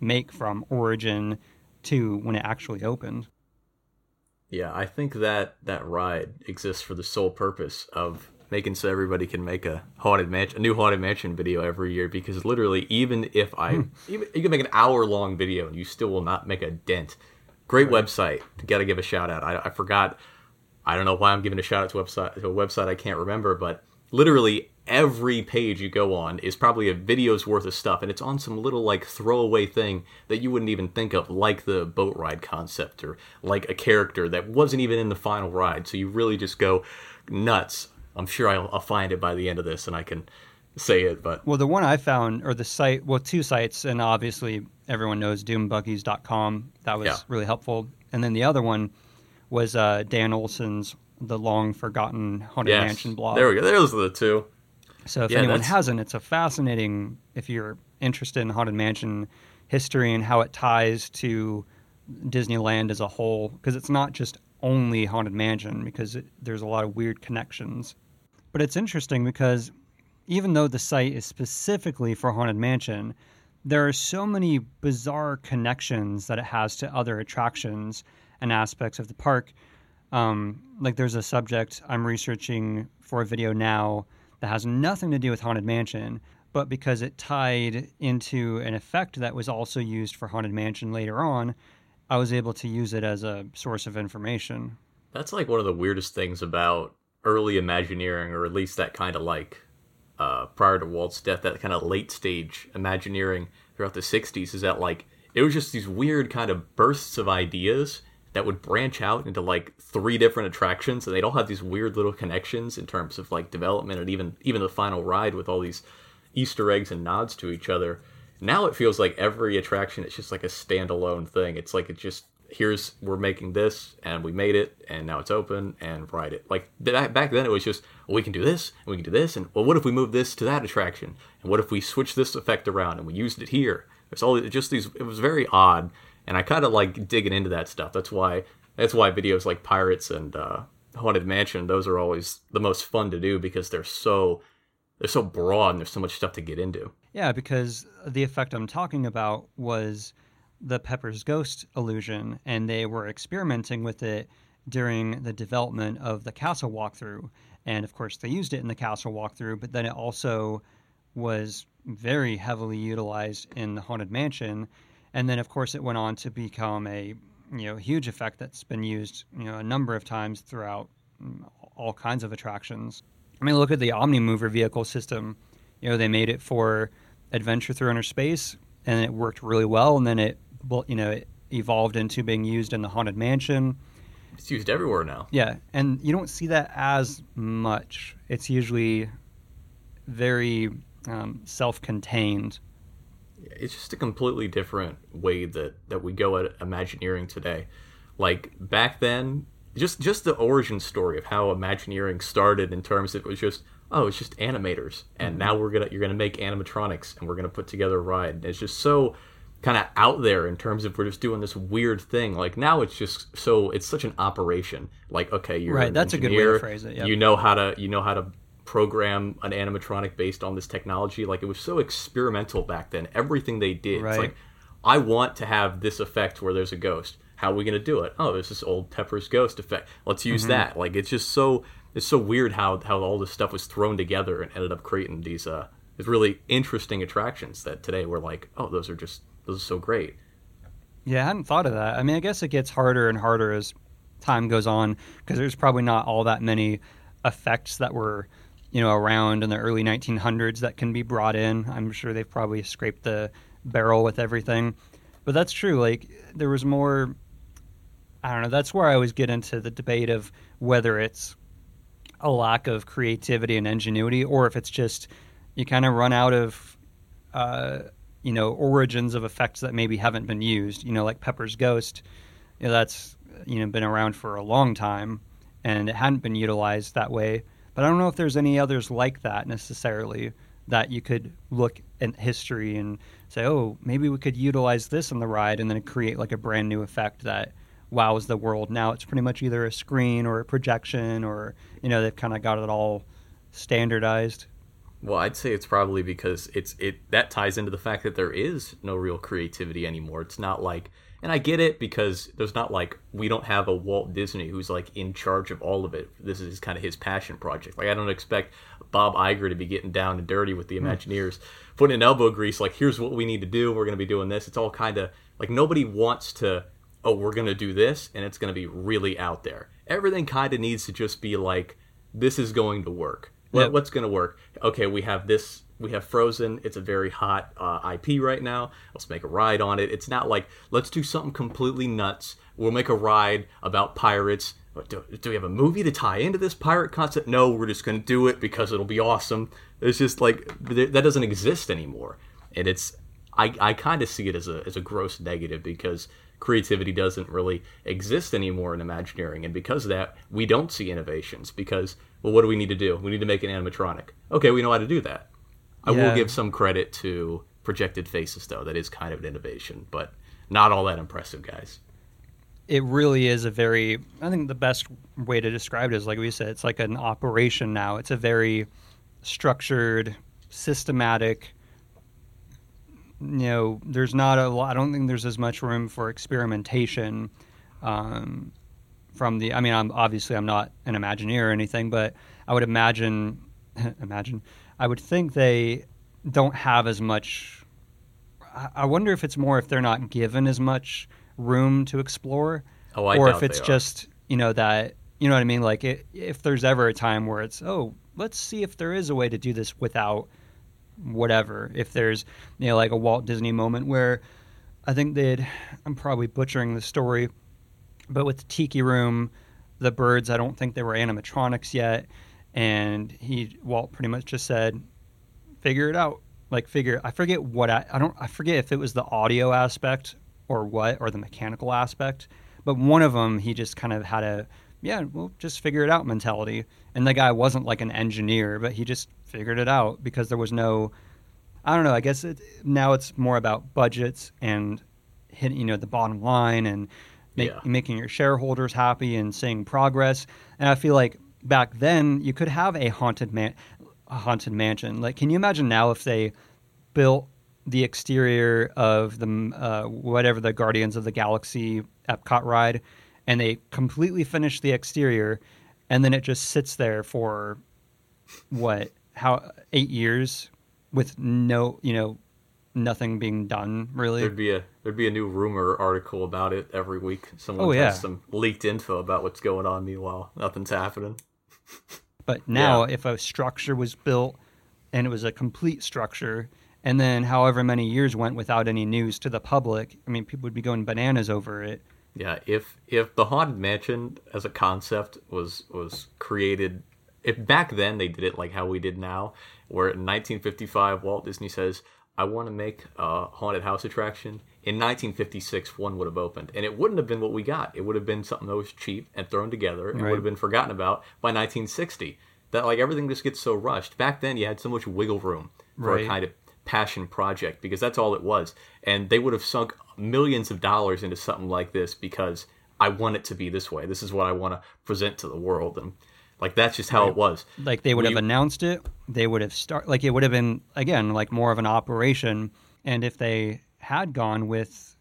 make from origin to when it actually opened. Yeah, I think that that ride exists for the sole purpose of making so everybody can make a haunted mansion, a new haunted mansion video every year. Because literally, even if I, hmm. even you can make an hour long video and you still will not make a dent. Great website. Got to give a shout out. I, I forgot. I don't know why I'm giving a shout out to website to a website I can't remember, but literally every page you go on is probably a video's worth of stuff, and it's on some little like throwaway thing that you wouldn't even think of, like the boat ride concept or like a character that wasn't even in the final ride. So you really just go nuts. I'm sure I'll, I'll find it by the end of this, and I can say it. But Well, the one I found, or the site, well, two sites, and obviously everyone knows doombuggies.com. That was Yeah. really helpful. And then the other one was uh, Dan Olson's The Long Forgotten Haunted yes, Mansion blog. there we go. Those are the two. So if Yeah, anyone that's- hasn't, it's a fascinating, if you're interested in Haunted Mansion history and how it ties to Disneyland as a whole because it's not just only Haunted Mansion because it, there's a lot of weird connections. But it's interesting because even though the site is specifically for Haunted Mansion, there are so many bizarre connections that it has to other attractions and aspects of the park. Um, like there's a subject I'm researching for a video now that has nothing to do with Haunted Mansion, but because it tied into an effect that was also used for Haunted Mansion later on, I was able to use it as a source of information. That's like one of the weirdest things about early Imagineering, or at least that kind of like uh, prior to Walt's death, that kind of late stage Imagineering throughout the 60s is that like it was just these weird kind of bursts of ideas that would branch out into like three different attractions and they'd all have these weird little connections in terms of like development and even even the final ride with all these easter eggs and nods to each other. Now it feels like every attraction is just like a standalone thing. It's like it just here's we're making this and we made it and now it's open and ride it. Like back then it was just well, we can do this and we can do this and well what if we move this to that attraction? And what if we switch this effect around and we used it here? It's all just these it was very odd and i kind of like digging into that stuff that's why that's why videos like pirates and uh, haunted mansion those are always the most fun to do because they're so they're so broad and there's so much stuff to get into yeah because the effect i'm talking about was the Pepper's Ghost illusion, and they were experimenting with it during the development of the castle walkthrough. And of course, they used it in the castle walkthrough, but then it also was very heavily utilized in the Haunted Mansion. And then, of course, it went on to become a you know huge effect that's been used you know a number of times throughout mm, all kinds of attractions. I mean, look at the Omnimover vehicle system. You know, they made it for Adventure Through Inner Space, and it worked really well. And then it you know, it evolved into being used in the Haunted Mansion. It's used everywhere now. Yeah, and you don't see that as much. It's usually very um, self-contained. It's just a completely different way that that we go at Imagineering today. Like back then, just just the origin story of how Imagineering started in terms of it was just oh it's just animators and mm-hmm. now we're gonna you're gonna make animatronics and we're gonna put together a ride. And it's just so kind of out there in terms of we're just doing this weird thing. Like now it's just so it's such an operation. Like okay, you're right. That's engineer, a good way to phrase it. Yep. You know how to you know how to program an animatronic based on this technology. Like it was so experimental back then. Everything they did. Right. It's like I want to have this effect where there's a ghost. How are we going to do it? Oh, there's this old Pepper's ghost effect. Let's use mm-hmm. that. Like it's just so it's so weird how how all this stuff was thrown together and ended up creating these uh these really interesting attractions that today we're like, oh, those are just those are so great. Yeah, I hadn't thought of that. I mean, I guess it gets harder and harder as time goes on because there's probably not all that many effects that were, you know, around in the early 1900s that can be brought in. I'm sure they've probably scraped the barrel with everything. But that's true. Like there was more I don't know, that's where I always get into the debate of whether it's a lack of creativity and ingenuity or if it's just you kind of run out of uh, you know origins of effects that maybe haven't been used. You know, like Pepper's Ghost, you know, that's you know been around for a long time, and it hadn't been utilized that way. But I don't know if there's any others like that necessarily that you could look at history and say, oh, maybe we could utilize this on the ride, and then create like a brand new effect that wows the world. Now it's pretty much either a screen or a projection, or you know they've kind of got it all standardized. Well, I'd say it's probably because it's it that ties into the fact that there is no real creativity anymore. It's not like and I get it because there's not like we don't have a Walt Disney who's like in charge of all of it. This is kind of his passion project. Like I don't expect Bob Iger to be getting down and dirty with the hmm. Imagineers, putting in elbow grease. Like here's what we need to do. We're going to be doing this. It's all kind of like nobody wants to. Oh, we're going to do this, and it's going to be really out there. Everything kind of needs to just be like this is going to work. What, What's going to work? Okay, we have this. We have Frozen. It's a very hot uh, IP right now. Let's make a ride on it. It's not like let's do something completely nuts. We'll make a ride about pirates. Do, do we have a movie to tie into this pirate concept? No, we're just going to do it because it'll be awesome. It's just like that doesn't exist anymore, and it's I, I kind of see it as a as a gross negative because creativity doesn't really exist anymore in Imagineering, and because of that, we don't see innovations because well, what do we need to do? We need to make an animatronic. Okay, we know how to do that. I yeah. will give some credit to projected faces, though. That is kind of an innovation, but not all that impressive, guys. it really is a very i think the best way to describe it is like we said it's like an operation now it's a very structured systematic you know there's not a lot i don't think there's as much room for experimentation um, from the i mean i'm obviously i'm not an imagineer or anything but i would imagine imagine i would think they don't have as much I- wonder if it's more if they're not given as much room to explore Oh, I or if it's just you know that you know what I mean. Like it, if there's ever a time where it's oh, let's see if there is a way to do this without whatever. If there's you know like a Walt Disney moment where I think they'd I'm probably butchering the story, but with the Tiki Room, the birds I don't think they were animatronics yet, and he Walt pretty much just said, figure it out. Like figure I forget what I, I don't I forget if it was the audio aspect or what or the mechanical aspect but one of them he just kind of had a yeah we'll just figure it out mentality and the guy wasn't like an engineer but he just figured it out because there was no i don't know i guess it, now it's more about budgets and hitting you know the bottom line and make, Yeah. making your shareholders happy and seeing progress and i feel like back then you could have a haunted man a haunted mansion like can you imagine now if they built the exterior of the uh, whatever the Guardians of the Galaxy Epcot ride, and they completely finish the exterior, and then it just sits there for what how eight years with no you know nothing being done really. There'd be a there'd be a new rumor article about it every week. Someone Oh, yeah. has some leaked info about what's going on. Meanwhile, nothing's happening. But now, Yeah. if a structure was built and it was a complete structure, and then however many years went without any news to the public, I mean, people would be going bananas over it. Yeah, if if the haunted mansion as a concept was was created, if back then they did it like how we did now, where in 1955 Walt Disney says, "I want to make a haunted house attraction." In 1956, one would have opened, and it wouldn't have been what we got. It would have been something that was cheap and thrown together, and Right. would have been forgotten about by 1960. That like everything just gets so rushed. Back then, you had so much wiggle room for Right. a kind of passion project because that's all it was. And they would have sunk millions of dollars into something like this because I want it to be this way. This is what I want to present to the world. And like that's just how it was. like they would We- have announced it. They would have start like it would have been again like more of an operation. And if they had gone with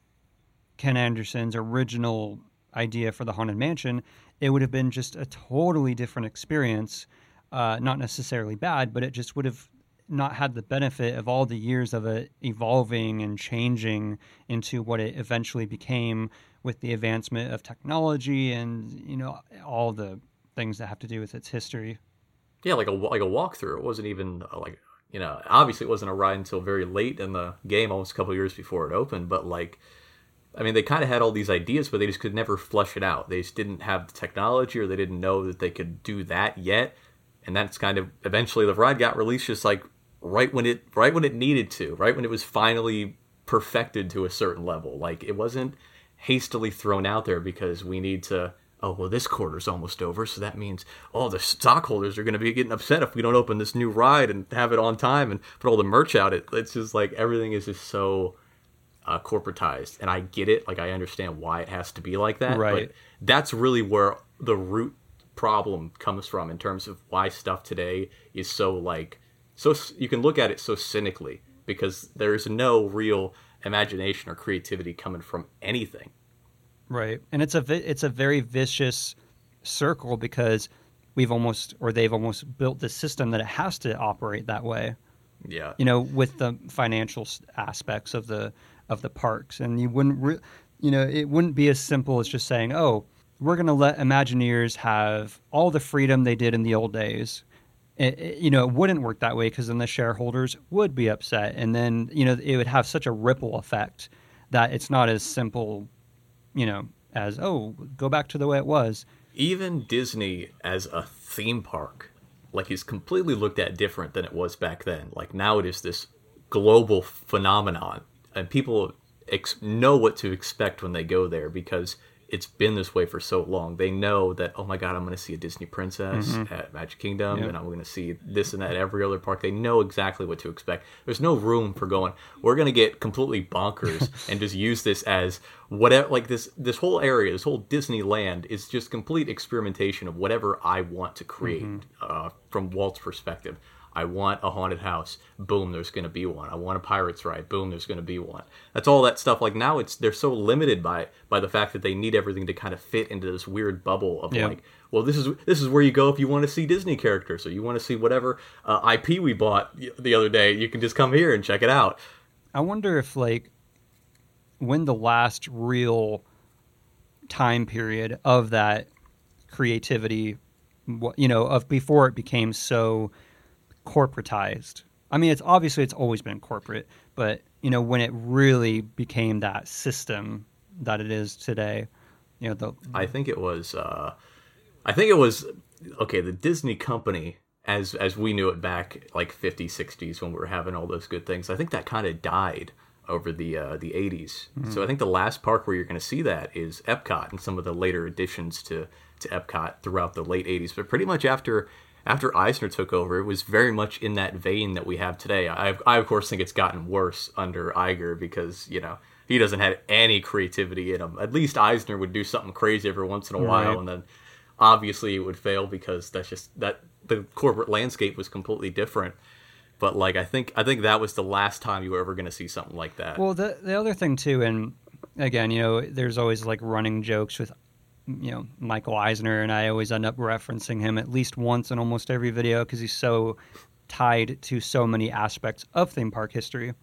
ken anderson's original idea for the haunted mansion it would have been just a totally different experience. Uh, not necessarily bad but it just would have not had the benefit of all the years of it evolving and changing into what it eventually became with the advancement of technology and you know all the things that have to do with its history Yeah, like a like a walkthrough. It wasn't even uh, like you know, obviously it wasn't a ride until very late in the game, almost a couple years before it opened. But like, I mean, they kind of had all these ideas, but they just could never flesh it out. They just didn't have the technology, or they didn't know that they could do that yet. And that's kind of eventually the ride got released, just like right when it right when it needed to, right when it was finally perfected to a certain level. Like it wasn't hastily thrown out there because we need to oh well this quarter's almost over so that means oh the stockholders are going to be getting upset if we don't open this new ride and have it on time and put all the merch out it, it's just like everything is just so uh, corporatized and i get it like i understand why it has to be like that Right. but that's really where the root problem comes from in terms of why stuff today is so like so you can look at it so cynically because there's no real imagination or creativity coming from anything Right, and it's a it's a very vicious circle because we've almost or they've almost built this system that it has to operate that way. yeah You know, with the financial aspects of the of the parks, and you wouldn't, re- you know, it wouldn't be as simple as just saying, "Oh, we're going to let Imagineers have all the freedom they did in the old days." It, it- you know, it wouldn't work that way because then the shareholders would be upset, and then you know it would have such a ripple effect that it's not as simple you know, as oh, go back to the way it was. even Disney as a theme park, like is completely looked at different than it was back then. Like now it is this global phenomenon, and people ex- know what to expect when they go there because it's been this way for so long. They know that oh my god, I'm going to see a Disney princess mm-hmm. at Magic Kingdom, yep. and I'm going to see this and that at every other park. They know exactly what to expect. There's no room for going. We're going to get completely bonkers and just use this as whatever. Like this this whole area, this whole Disneyland is just complete experimentation of whatever I want to create mm-hmm. uh, from Walt's perspective. I want a haunted house. Boom, there's going to be one. I want a pirates ride. Boom, there's going to be one. That's all that stuff. Like now, it's they're so limited by by the fact that they need everything to kind of fit into this weird bubble of yeah. like, well, this is this is where you go if you want to see Disney characters. So you want to see whatever uh, IP we bought the other day. You can just come here and check it out. I wonder if like when the last real time period of that creativity, you know, of before it became so corporatized. I mean, it's obviously it's always been corporate, but you know when it really became that system that it is today, you know the. I think it was. Uh, I think it was okay. The Disney company, as as we knew it back like 50s, 60s when we were having all those good things. I think that kind of died over the uh, the 80s. Mm-hmm. So I think the last park where you're going to see that is Epcot and some of the later additions to to Epcot throughout the late 80s. But pretty much after after Eisner took over, it was very much in that vein that we have today. I, I of course think it's gotten worse under Iger because you know he doesn't have any creativity in him. At least Eisner would do something crazy every once in a while, right. and then obviously it would fail because that's just that the corporate landscape was completely different. But like I think I think that was the last time you were ever going to see something like that. Well, the the other thing too, and again, you know, there's always like running jokes with you know Michael Eisner, and I always end up referencing him at least once in almost every video because he's so tied to so many aspects of theme park history.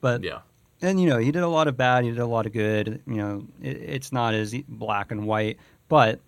But yeah, and you know he did a lot of bad, he did a lot of good. You know, it, it's not as black and white, but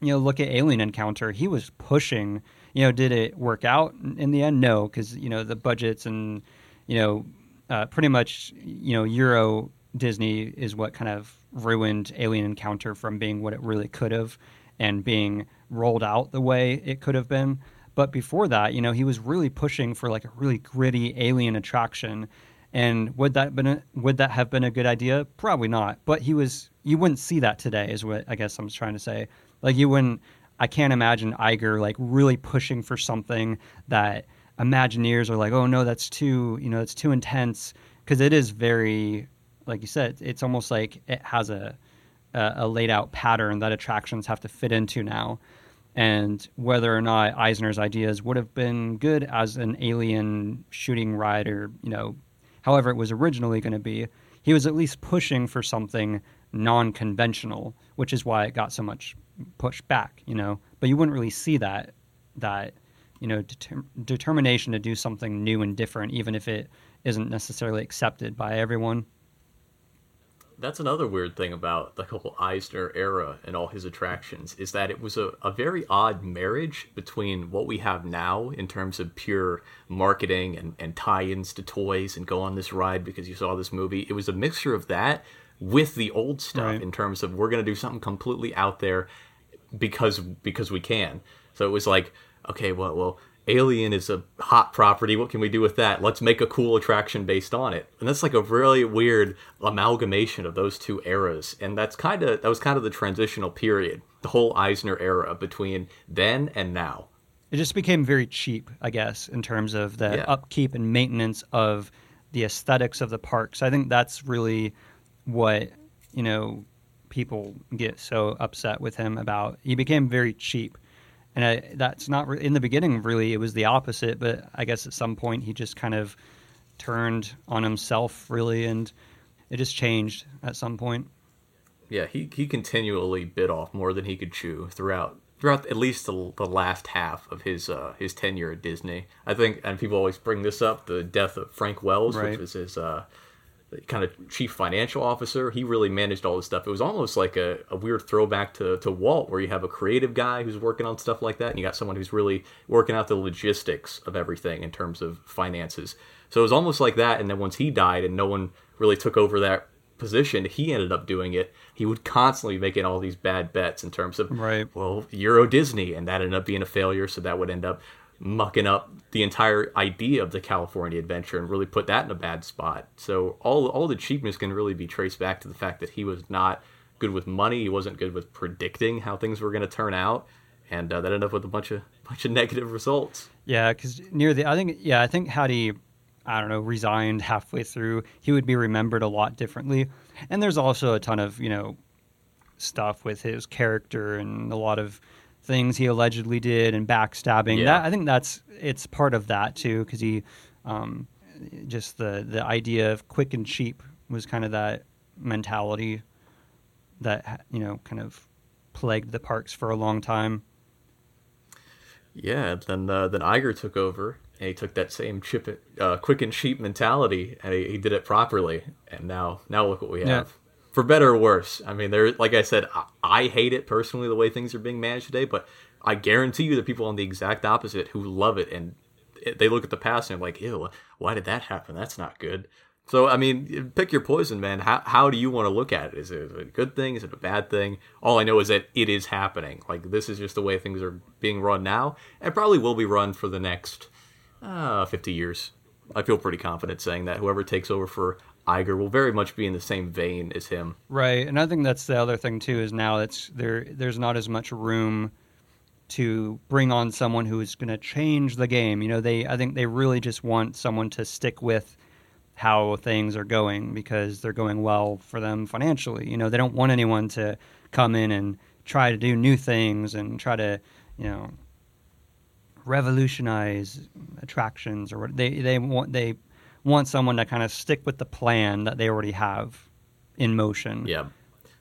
you know, look at Alien Encounter. He was pushing. You know, did it work out in the end? No, because you know the budgets and you know uh, pretty much you know Euro Disney is what kind of ruined Alien Encounter from being what it really could have and being rolled out the way it could have been. But before that, you know, he was really pushing for like a really gritty alien attraction. And would that been a, would that have been a good idea? Probably not. But he was you wouldn't see that today is what I guess I'm trying to say. Like you wouldn't I can't imagine Iger like really pushing for something that Imagineers are like, "Oh no, that's too, you know, it's too intense." Because it is very like you said, it's almost like it has a, a, laid out pattern that attractions have to fit into now. And whether or not Eisner's ideas would have been good as an alien shooting ride or, you know, however it was originally going to be, he was at least pushing for something non conventional, which is why it got so much pushed back, you know. But you wouldn't really see that, that, you know, deter- determination to do something new and different, even if it isn't necessarily accepted by everyone that's another weird thing about the whole Eisner era and all his attractions is that it was a, a very odd marriage between what we have now in terms of pure marketing and, and tie-ins to toys and go on this ride because you saw this movie. It was a mixture of that with the old stuff right. in terms of we're going to do something completely out there because because we can. So it was like, okay, well, well, Alien is a hot property. What can we do with that? Let's make a cool attraction based on it. And that's like a really weird amalgamation of those two eras. And that's kind of that was kind of the transitional period, the whole Eisner era between then and now. It just became very cheap, I guess, in terms of the yeah. upkeep and maintenance of the aesthetics of the parks. I think that's really what, you know, people get so upset with him about. He became very cheap and I, that's not re- in the beginning. Really, it was the opposite. But I guess at some point he just kind of turned on himself, really, and it just changed at some point. Yeah, he he continually bit off more than he could chew throughout throughout at least the, the last half of his uh, his tenure at Disney. I think, and people always bring this up: the death of Frank Wells, right. which was his uh, kind of chief financial officer. He really managed all this stuff. It was almost like a, a weird throwback to, to Walt, where you have a creative guy who's working on stuff like that, and you got someone who's really working out the logistics of everything in terms of finances. So it was almost like that. And then once he died and no one really took over that position, he ended up doing it. He would constantly be making all these bad bets in terms of, right. well, Euro Disney, and that ended up being a failure. So that would end up mucking up the entire idea of the California adventure and really put that in a bad spot. So all all the cheapness can really be traced back to the fact that he was not good with money. He wasn't good with predicting how things were going to turn out, and uh, that ended up with a bunch of bunch of negative results. Yeah, because near the, I think, yeah, I think had he, I don't know, resigned halfway through, he would be remembered a lot differently. And there's also a ton of you know stuff with his character and a lot of things he allegedly did and backstabbing. Yeah. That I think that's it's part of that too because he um, just the the idea of quick and cheap was kind of that mentality that you know kind of plagued the parks for a long time. Yeah, then uh, then Iger took over, and he took that same chip, uh, quick and cheap mentality, and he, he did it properly. And now, now look what we have. For better or worse, I mean, there. Like I said, I, I hate it personally the way things are being managed today, but I guarantee you, the people on the exact opposite who love it, and they look at the past and are like, "Ew, why did that happen? That's not good." So, I mean, pick your poison, man. How, how do you want to look at it? Is it a good thing? Is it a bad thing? All I know is that it is happening. Like, this is just the way things are being run now, and probably will be run for the next uh, 50 years. I feel pretty confident saying that whoever takes over for Iger will very much be in the same vein as him. Right, and I think that's the other thing too is now it's there. There's not as much room to bring on someone who is going to change the game. You know, they I think they really just want someone to stick with how things are going because they're going well for them financially. You know, they don't want anyone to come in and try to do new things and try to, you know, revolutionize attractions or what they they want they want someone to kind of stick with the plan that they already have in motion. Yeah.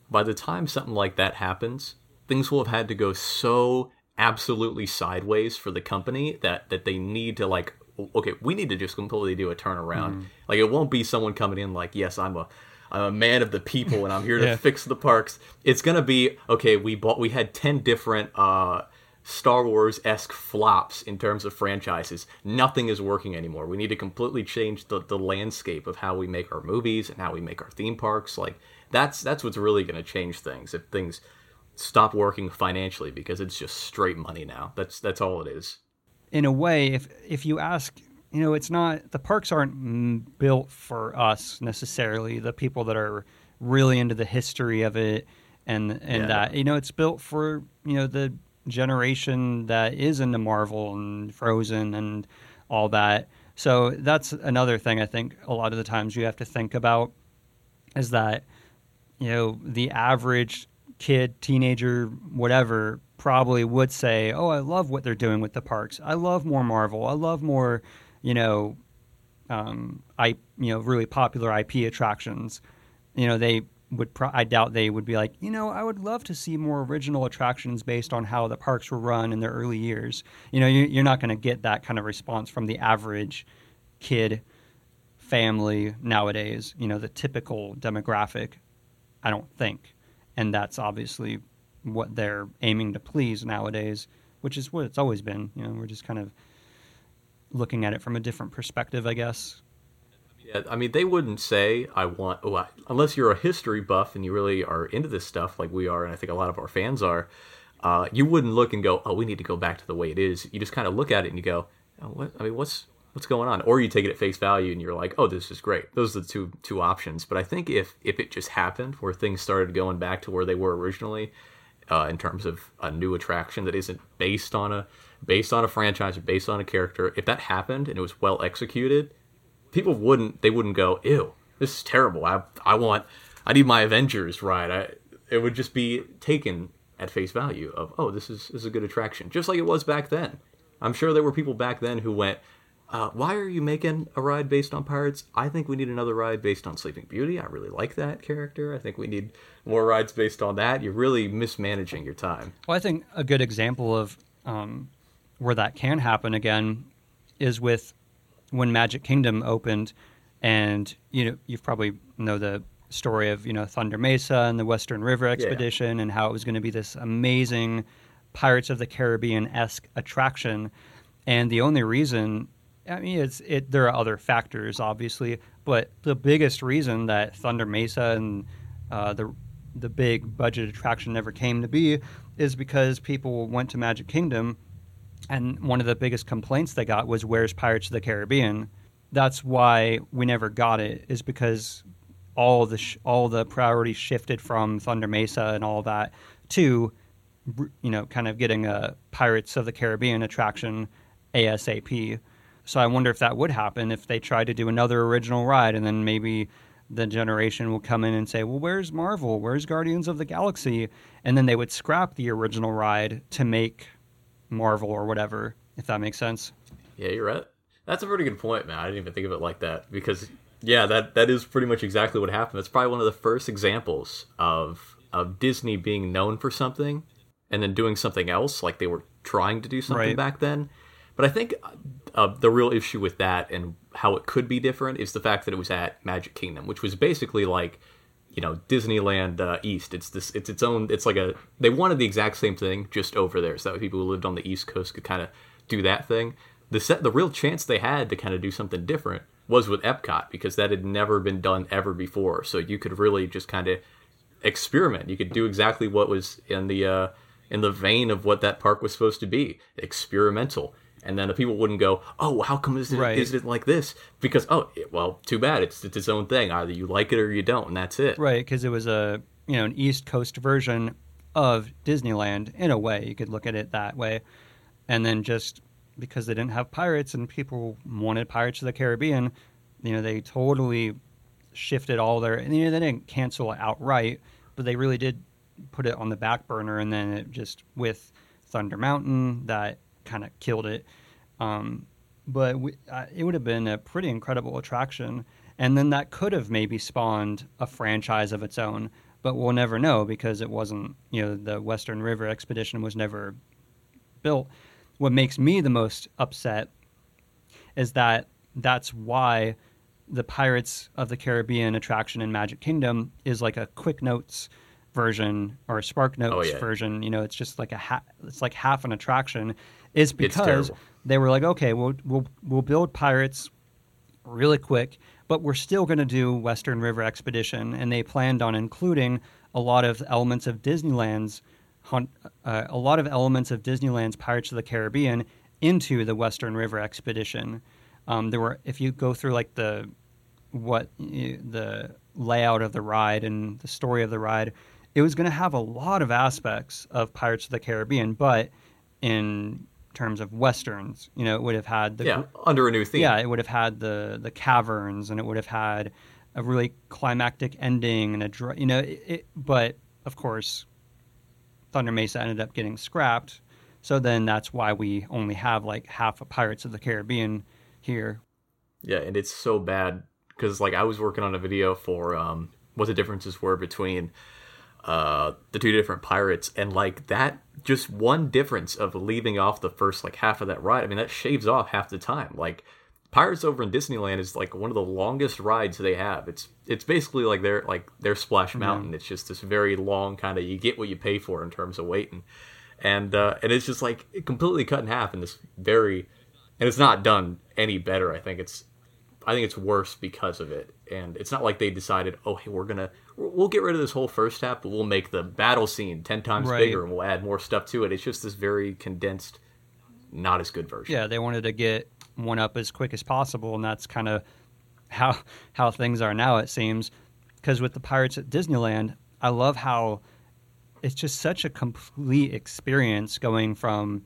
By the time something like that happens, things will have had to go so absolutely sideways for the company that that they need to like okay, we need to just completely do a turnaround. Like it won't be someone coming in like, "Yes, I'm a I'm a man of the people and I'm here to fix the parks." It's going to be, "Okay, we bought we had 10 different uh Star Wars esque flops in terms of franchises. Nothing is working anymore. We need to completely change the, the landscape of how we make our movies and how we make our theme parks. Like that's that's what's really going to change things. If things stop working financially because it's just straight money now. That's that's all it is. in a way, if if you ask, you know, it's not the parks aren't built for us necessarily. The people that are really into the history of it, and and Yeah. that you know, it's built for you know the generation that is into Marvel and Frozen and all that. So that's another thing I think a lot of the times you have to think about is that you know the average kid teenager whatever probably would say oh i love what they're doing with the parks. I love more marvel. I love more you know um i you know really popular ip attractions. You know they would pro- i doubt they would be like you know i would love to see more original attractions based on how the parks were run in their early years you know you- you're not going to get that kind of response from the average kid family nowadays, you know, the typical demographic, I don't think. And that's obviously what they're aiming to please nowadays, which is what it's always been. You know, we're just kind of looking at it from a different perspective, I guess. Yeah, I mean, they wouldn't say I want oh, I, unless you're a history buff and you really are into this stuff like we are, and I think a lot of our fans are. Uh, you wouldn't look and go, "Oh, we need to go back to the way it is." You just kind of look at it and you go, oh, "What? I mean, what's what's going on?" Or you take it at face value and you're like, "Oh, this is great." Those are the two two options. But I think if if it just happened where things started going back to where they were originally, uh, in terms of a new attraction that isn't based on a based on a franchise or based on a character, if that happened and it was well executed, people wouldn't they wouldn't go ew this is terrible. I i want i need my avengers ride. I it would just be taken at face value of oh this is, this is a good attraction. Just like it was back then. I'm sure there were people back then who went uh, why are you making a ride based on pirates? I think we need another ride based on sleeping beauty. I really like that character. I think we need more rides based on that. You're really mismanaging your time. Well, I think a good example of um, where that can happen again is with when Magic Kingdom opened, and you know you've probably know the story of you know Thunder Mesa and the Western River Expedition and how it was going to be this amazing Pirates of the Caribbean esque attraction, and the only reason. I mean, it's it. There are other factors, obviously, but the biggest reason that Thunder Mesa and uh, the the big budget attraction never came to be is because people went to Magic Kingdom, and one of the biggest complaints they got was, "Where's Pirates of the Caribbean?" That's why we never got it, is because all the sh- all the priorities shifted from Thunder Mesa and all that to you know kind of getting a Pirates of the Caribbean attraction ASAP. So I wonder if that would happen if they tried to do another original ride and then maybe the generation will come in and say, "Well, where's Marvel? Where's Guardians of the Galaxy?" And then they would scrap the original ride to make Marvel or whatever, if that makes sense. Yeah, you're right. That's a pretty good point, man. I didn't even think of it like that because yeah, that that is pretty much exactly what happened. It's probably one of the first examples of of Disney being known for something and then doing something else, like they were trying to do something Right. back then. But I think uh, the real issue with that and how it could be different is the fact that it was at Magic Kingdom, which was basically like you know Disneyland uh, East. It's this. It's its own. It's like a. They wanted the exact same thing, just over there, so that people who lived on the East Coast could kind of do that thing. The set, the real chance they had to kind of do something different was with Epcot because that had never been done ever before. So you could really just kind of experiment. You could do exactly what was in the uh, in the vein of what that park was supposed to be, experimental. And then the people wouldn't go, "Oh, how come is it, Right. is it like this?" Because oh, it- well, too bad. It's it's its own thing. Either you like it or you don't, and that's it. Right, because it was a you know an East Coast version of Disneyland in a way. You could look at it that way, and then just because they didn't have pirates and people wanted Pirates of the Caribbean, you know they totally shifted all their. And, you know they didn't cancel it outright, but they really did put it on the back burner, and then it just with Thunder Mountain that kind of killed it. Um, but we, uh, it would have been a pretty incredible attraction, and then that could have maybe spawned a franchise of its own. But we'll never know because it wasn't. You know, the Western River Expedition was never built. What makes me the most upset is that that's why the Pirates of the Caribbean attraction in Magic Kingdom is like a Quick Notes version or a Spark Notes Oh, yeah. version. You know, it's just like a ha- it's like half an attraction. Is because they were like, okay, we'll we'll we'll build pirates really quick, but we're still going to do Western River Expedition, and they planned on including a lot of elements of Disneyland's uh, a lot of elements of Disneyland's Pirates of the Caribbean into the Western River Expedition. Um, there were, if you go through like the what the layout of the ride and the story of the ride, it was going to have a lot of aspects of Pirates of the Caribbean, but in terms of westerns, you know, it would have had the Yeah, under a new theme. yeah, it would have had the the caverns, and it would have had a really climactic ending and a you know, it, it, but of course, Thunder Mesa ended up getting scrapped. So then that's why we only have like half of Pirates of the Caribbean here. Yeah, and it's so bad because like I was working on a video for um, what the differences were between uh, the two different pirates, and like that, just one difference of leaving off the first like half of that ride. I mean, that shaves off half the time. Like Pirates over in Disneyland is like one of the longest rides they have. It's it's basically like their like their Splash Mountain. It's just this very long kind of you get what you pay for in terms of waiting, and uh, and it's just like completely cut in half in this very, and it's not done any better. I think it's I think it's worse because of it. And it's not like they decided, oh, hey, we're gonna we'll get rid of this whole first half, but we'll make the battle scene ten times Right. bigger and we'll add more stuff to it. It's just this very condensed, not as good version. Yeah, they wanted to get one up as quick as possible, and that's kind of how how things are now. It seems because with the Pirates at Disneyland, I love how it's just such a complete experience going from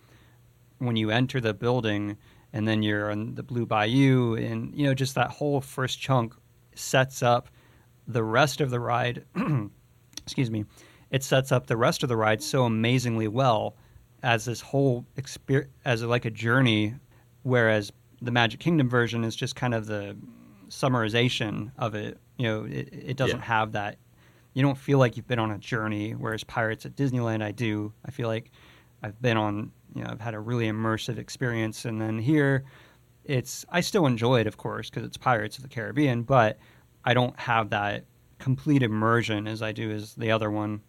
when you enter the building and then you're on the Blue Bayou, and you know just that whole first chunk sets up the rest of the ride. excuse me, it sets up the rest of the ride so amazingly well as this whole experience as like a journey, whereas the Magic Kingdom version is just kind of the summarization of it. You know, it, it doesn't Yeah. have that. You don't feel like you've been on a journey. Whereas Pirates at Disneyland, I do. I feel like I've been on. You know, I've had a really immersive experience, and then here, it's. I still enjoy it, of course, because it's Pirates of the Caribbean, but I don't have that complete immersion as I do as the other one.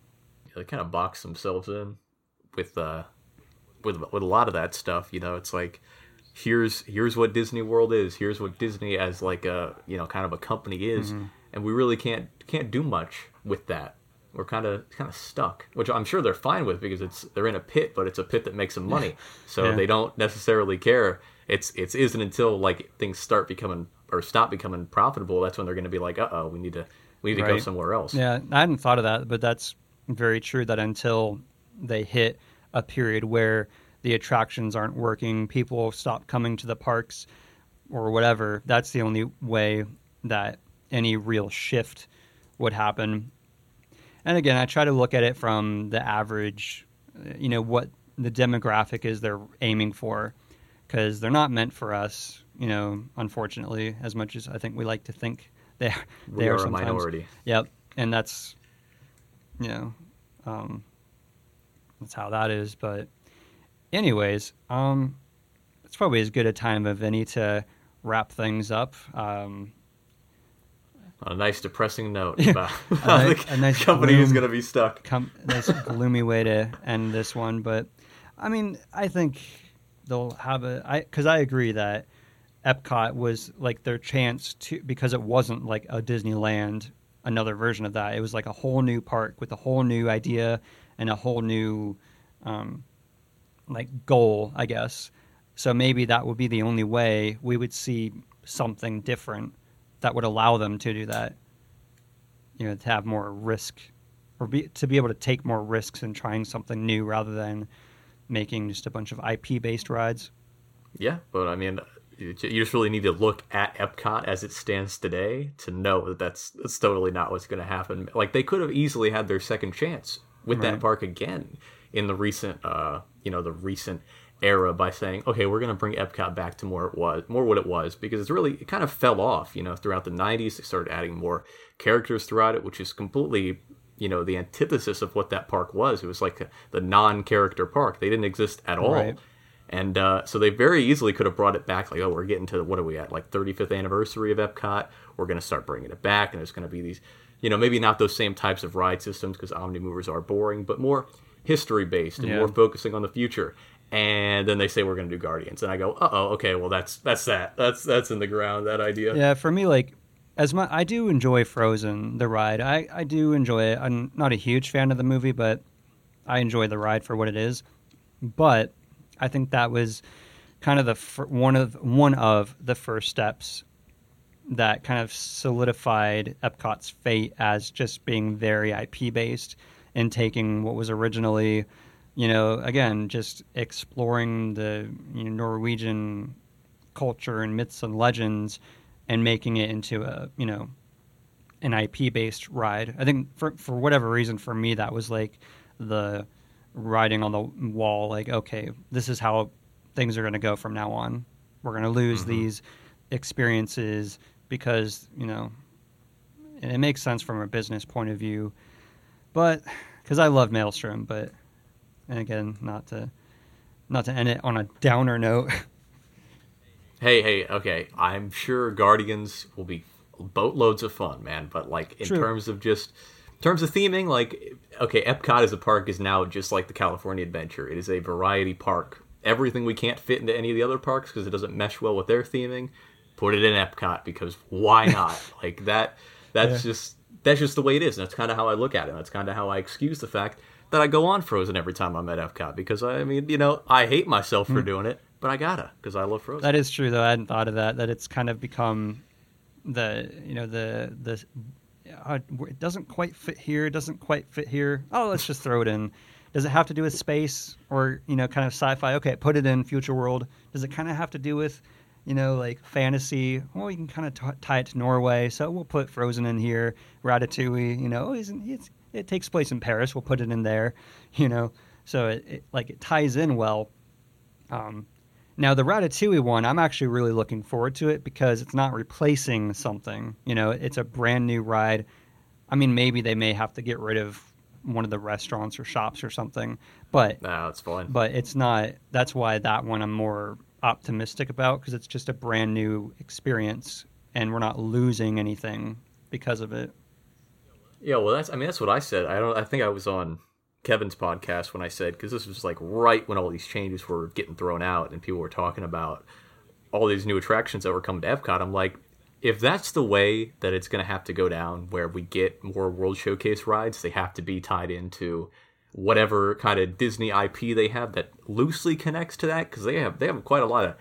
They kind of box themselves in with uh with with a lot of that stuff. You know, it's like here's here's what Disney World is. Here's what Disney as like a you know kind of a company is, and we really can't can't do much with that. We're kind of kind of stuck, which I'm sure they're fine with because it's they're in a pit, but it's a pit that makes them money, so Yeah. they don't necessarily care. It's it's isn't until like things start becoming or stop becoming profitable that's when they're going to be like, uh oh, we need to We need to go somewhere else. Yeah, I hadn't thought of that, but that's very true. That until they hit a period where the attractions aren't working, people stop coming to the parks or whatever. That's the only way that any real shift would happen. And again, I try to look at it from the average, you know, what the demographic is they're aiming for, because they're not meant for us, you know, unfortunately, as much as I think we like to think they are. We they are are a sometimes. minority. Yep, and that's you know, um, that's how that is. But, anyways, um, it's probably as good a time of any to wrap things up. Um, a nice depressing note about A the a nice company is gloom. going to be stuck. come this gloomy way to end this one, but I mean, I think they'll have a I because I agree that Epcot was like their chance to because it wasn't like a Disneyland, another version of that. It was like a whole new park with a whole new idea and a whole new um, like goal, I guess. So maybe that would be the only way we would see something different that would allow them to do that. You know, to have more risk or be, to be able to take more risks in trying something new rather than making just a bunch of IP based rides. Yeah, but I mean, you just really need to look at Epcot as it stands today to know that that's, that's totally not what's going to happen. Like they could have easily had their second chance with that park again in the recent, uh, you know, the recent era by saying, okay, we're going to bring Epcot back to more it was, more what it was, because it's really it kind of fell off. You know, throughout the '90s, they started adding more characters throughout it, which is completely. You know the antithesis of what that park was. It was like a, the non-character park. They didn't exist at all. Right. And uh, so they very easily could have brought it back. Like, oh, we're getting to what are we at? Like 35th anniversary of Epcot. We're going to start bringing it back, and there's going to be these, you know, maybe not those same types of ride systems because Omni movers are boring, but more history based and Yeah. more focusing on the future. And then they say we're going to do Guardians, and I go, uh oh, okay, well that's that's that. That's that's in the ground. That idea. Yeah, for me, like as much I do enjoy Frozen, the ride. I I do enjoy it. I'm not a huge fan of the movie, but I enjoy the ride for what it is. But I think that was kind of the fir- one of one of the first steps that kind of solidified Epcot's fate as just being very IP based and taking what was originally, you know, again, just exploring the you know, Norwegian culture and myths and legends and making it into a, you know, an IP based ride. I think for for whatever reason for me that was like the writing on the wall like okay, this is how things are going to go from now on. We're going to lose mm-hmm. these experiences because, you know, and it makes sense from a business point of view. But cuz I love Maelstrom, but and again, not to not to end it on a downer note. Hey, hey, okay. I'm sure Guardians will be boatloads of fun, man. But like in True. terms of just in terms of theming, like okay, Epcot as a park is now just like the California Adventure. It is a variety park. Everything we can't fit into any of the other parks because it doesn't mesh well with their theming, put it in Epcot because why not? like that. That's Yeah. just that's just the way it is. And that's kind of how I look at it. That's kind of how I excuse the fact that I go on Frozen every time I'm at Epcot because I mean, you know, I hate myself for doing it, but I gotta because I love Frozen. That is true, though. I hadn't thought of that. That it's kind of become the you know the the uh, it doesn't quite fit here. It doesn't quite fit here. Oh, let's just throw it in. Does it have to do with space or you know kind of sci-fi? Okay, put it in future world. Does it kind of have to do with you know like fantasy? Well, you can kind of t- tie it to Norway, so we'll put Frozen in here. Ratatouille, you know, isn't it's, it takes place in Paris? We'll put it in there. You know, so it, it like it ties in well. Um, now the Ratatouille one, I'm actually really looking forward to it because it's not replacing something. You know, it's a brand new ride. I mean, maybe they may have to get rid of one of the restaurants or shops or something, but No, it's fine. but it's not. That's why that one I'm more optimistic about because it's just a brand new experience and we're not losing anything because of it. Yeah, well, that's I mean that's what I said. I don't. I think I was on Kevin's podcast when I said because this was like right when all these changes were getting thrown out and people were talking about all these new attractions that were coming to Epcot. I'm like, if that's the way that it's going to have to go down, where we get more World Showcase rides, they have to be tied into whatever kind of Disney IP they have that loosely connects to that because they have they have quite a lot of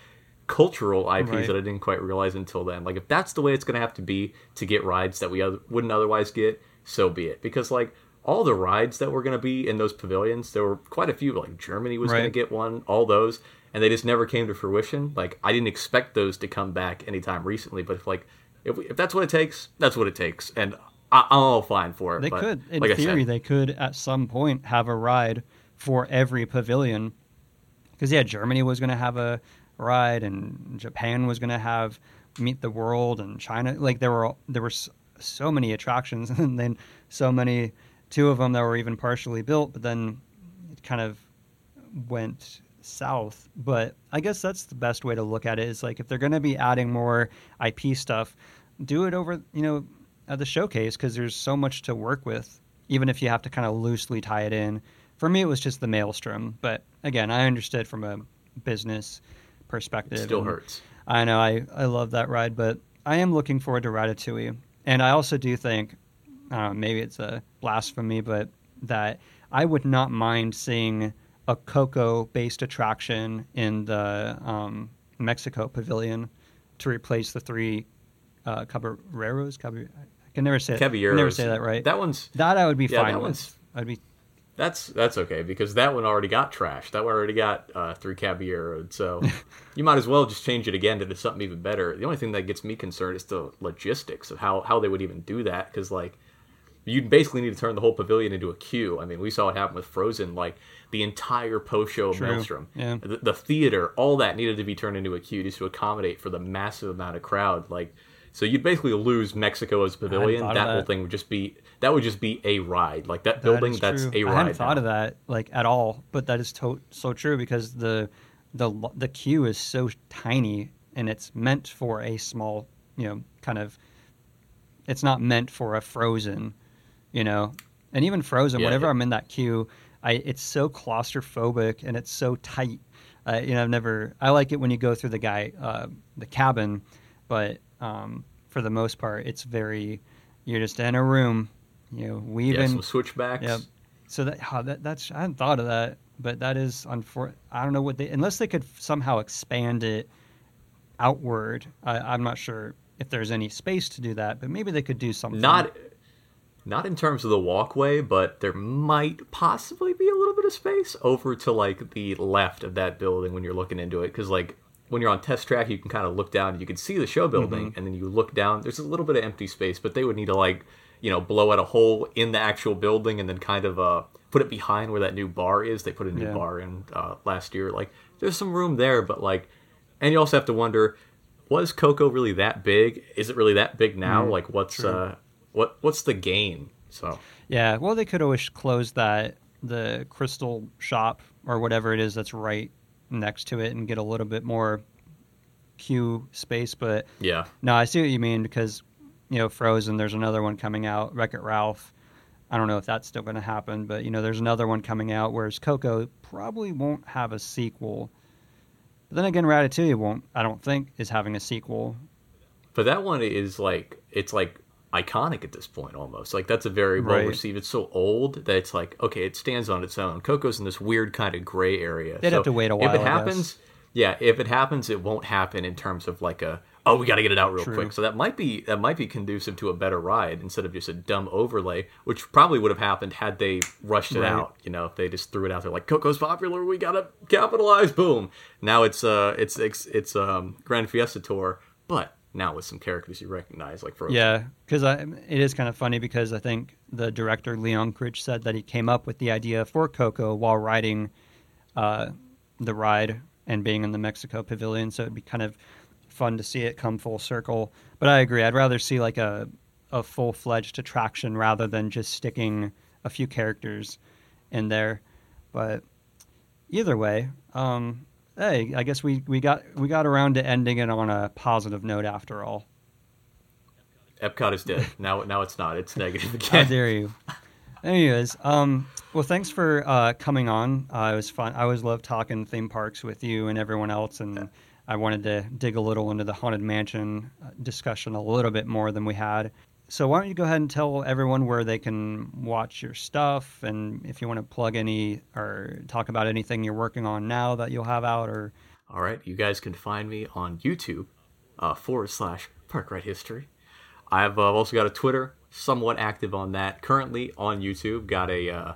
cultural IPs Right. that I didn't quite realize until then. Like if that's the way it's going to have to be to get rides that we oth- wouldn't otherwise get, so be it. Because like all the rides that were going to be in those pavilions, there were quite a few. Like Germany was going to get one, all those, and they just never came to fruition. Like I didn't expect those to come back anytime recently, but if like if, we, if that's what it takes, that's what it takes, and I, I'm all fine for it. They but, could, in like theory, said, they could at some point have a ride for every pavilion. Because yeah, Germany was going to have a ride, and Japan was going to have Meet the World, and China. Like there were there were so many attractions, and then so many. Two of them that were even partially built, but then it kind of went south. But I guess that's the best way to look at it. Is like if they're going to be adding more IP stuff, do it over you know at the showcase because there's so much to work with. Even if you have to kind of loosely tie it in. For me, it was just the maelstrom. But again, I understood from a business perspective. it still hurts. I know I, I love that ride, but I am looking forward to Ratatouille. And I also do think, uh, maybe it's a blasphemy, but that I would not mind seeing a Coco based attraction in the um, Mexico pavilion to replace the three uh, caballeros. Caball- I can never say can never say that right. That one's That I would be Yeah, fine that with. one's- I'd be That's that's okay because that one already got trashed. That one already got uh, three Caballero. So you might as well just change it again to something even better. The only thing that gets me concerned is the logistics of how how they would even do that because like you'd basically need to turn the whole pavilion into a queue. I mean, we saw what happened with Frozen. Like the entire post show. Maelstrom, Yeah. the, the theater, all that needed to be turned into a queue just to accommodate for the massive amount of crowd. Like, so you'd basically lose Mexico as a pavilion. thought of That, whole thing would just be that would just be a ride. Like that That building, that's a ride. I hadn't thought now. of that like at all, but that is to- so true because the the the queue is so tiny and it's meant for a small, you know, kind of. It's not meant for a frozen, you know, and even frozen. Yeah, whenever it- I'm in that queue, I it's so claustrophobic and it's so tight. Uh, you know, I've never. I like it when you go through the guy, uh, the cabin, but um, for the most part, it's very. You're just in a room, you know, Yeah, weaving. some switchbacks. Yep. So that, how that that's I hadn't thought of that, but that is unfor. I don't know what they unless they could somehow expand it outward. I, I'm not sure if there's any space to do that, but maybe they could do something. Not not in terms of the walkway, but there might possibly be a little bit of space over to like the left of that building when you're looking into it because like when you're on test track you can kind of look down and you can see the show building and then you look down there's a little bit of empty space but they would need to like you know blow out a hole in the actual building and then kind of uh put it behind where that new bar is. They put a new Yeah. bar in uh, last year. Like there's some room there but like and you also have to wonder was coco really that big? Is it really that big now? Mm, like what's true. uh what what's the gain? So. Yeah, well, they could always close that the crystal shop or whatever it is that's right next to it and get a little bit more queue space, but yeah No, I see what you mean because you know Frozen. There's another one coming out, Wreck It Ralph. I don't know if that's still going to happen, but you know there's another one coming out. Whereas Coco probably won't have a sequel. But then again, Ratatouille won't. I don't think is having a sequel. But that one is like it's like iconic at this point almost. Like that's a very well Right. received. It's so old that it's like okay, it stands on its own. Coco's in this weird kind of gray area. They'd So have to wait a while, If it happens, yeah, if it happens, it won't happen in terms of like a oh we got to get it out real True. quick. So that might be that might be conducive to a better ride instead of just a dumb overlay, which probably would have happened had they rushed it Right. out. You know, if they just threw it out there like Coco's popular, we gotta capitalize. Boom. Now it's uh it's it's it's um Gran Fiesta Tour, but now with some characters you recognize like Frozen. Yeah, because it is kind of funny because I think the director Lee Unkrich said that he came up with the idea for Coco while riding uh, the ride and being in the Mexico Pavilion. So it'd be kind of fun to see it come full circle. But I agree. I'd rather see like a a full fledged attraction rather than just sticking a few characters in there. But either way, um, hey, I guess we, we got we got around to ending it on a positive note after all. Epcot is dead. now now it's not. It's negative again. How dare you? Anyways, um, well, thanks for uh, coming on. Uh, it was fun. I always love talking theme parks with you and everyone else, and I wanted to dig a little into the haunted mansion uh, discussion a little bit more than we had. So why don't you go ahead and tell everyone where they can watch your stuff, and if you want to plug any or talk about anything you're working on now that you'll have out, or All right, you guys can find me on YouTube uh, forward slash Park History. I've uh, also got a Twitter, somewhat active on that. Currently on YouTube, got a uh,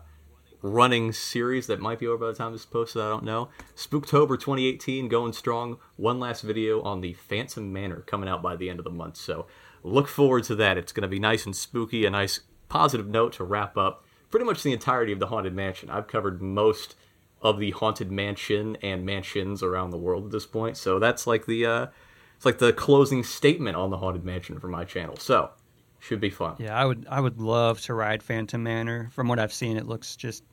running series that might be over by the time this is posted. I don't know. Spooktober 2018 going strong. One last video on the Phantom Manor coming out by the end of the month. So look forward to that. It's going to be nice and spooky. A nice positive note to wrap up pretty much the entirety of the Haunted Mansion. I've covered most of the Haunted Mansion and mansions around the world at this point. So that's like the uh, it's like the closing statement on the Haunted Mansion for my channel. So should be fun. Yeah, I would I would love to ride Phantom Manor. From what I've seen, it looks just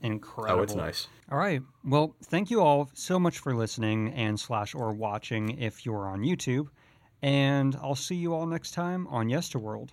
incredible. Oh, it's nice. All right. Well, thank you all so much for listening and slash or watching if you're on YouTube. And I'll see you all next time on Yesterworld.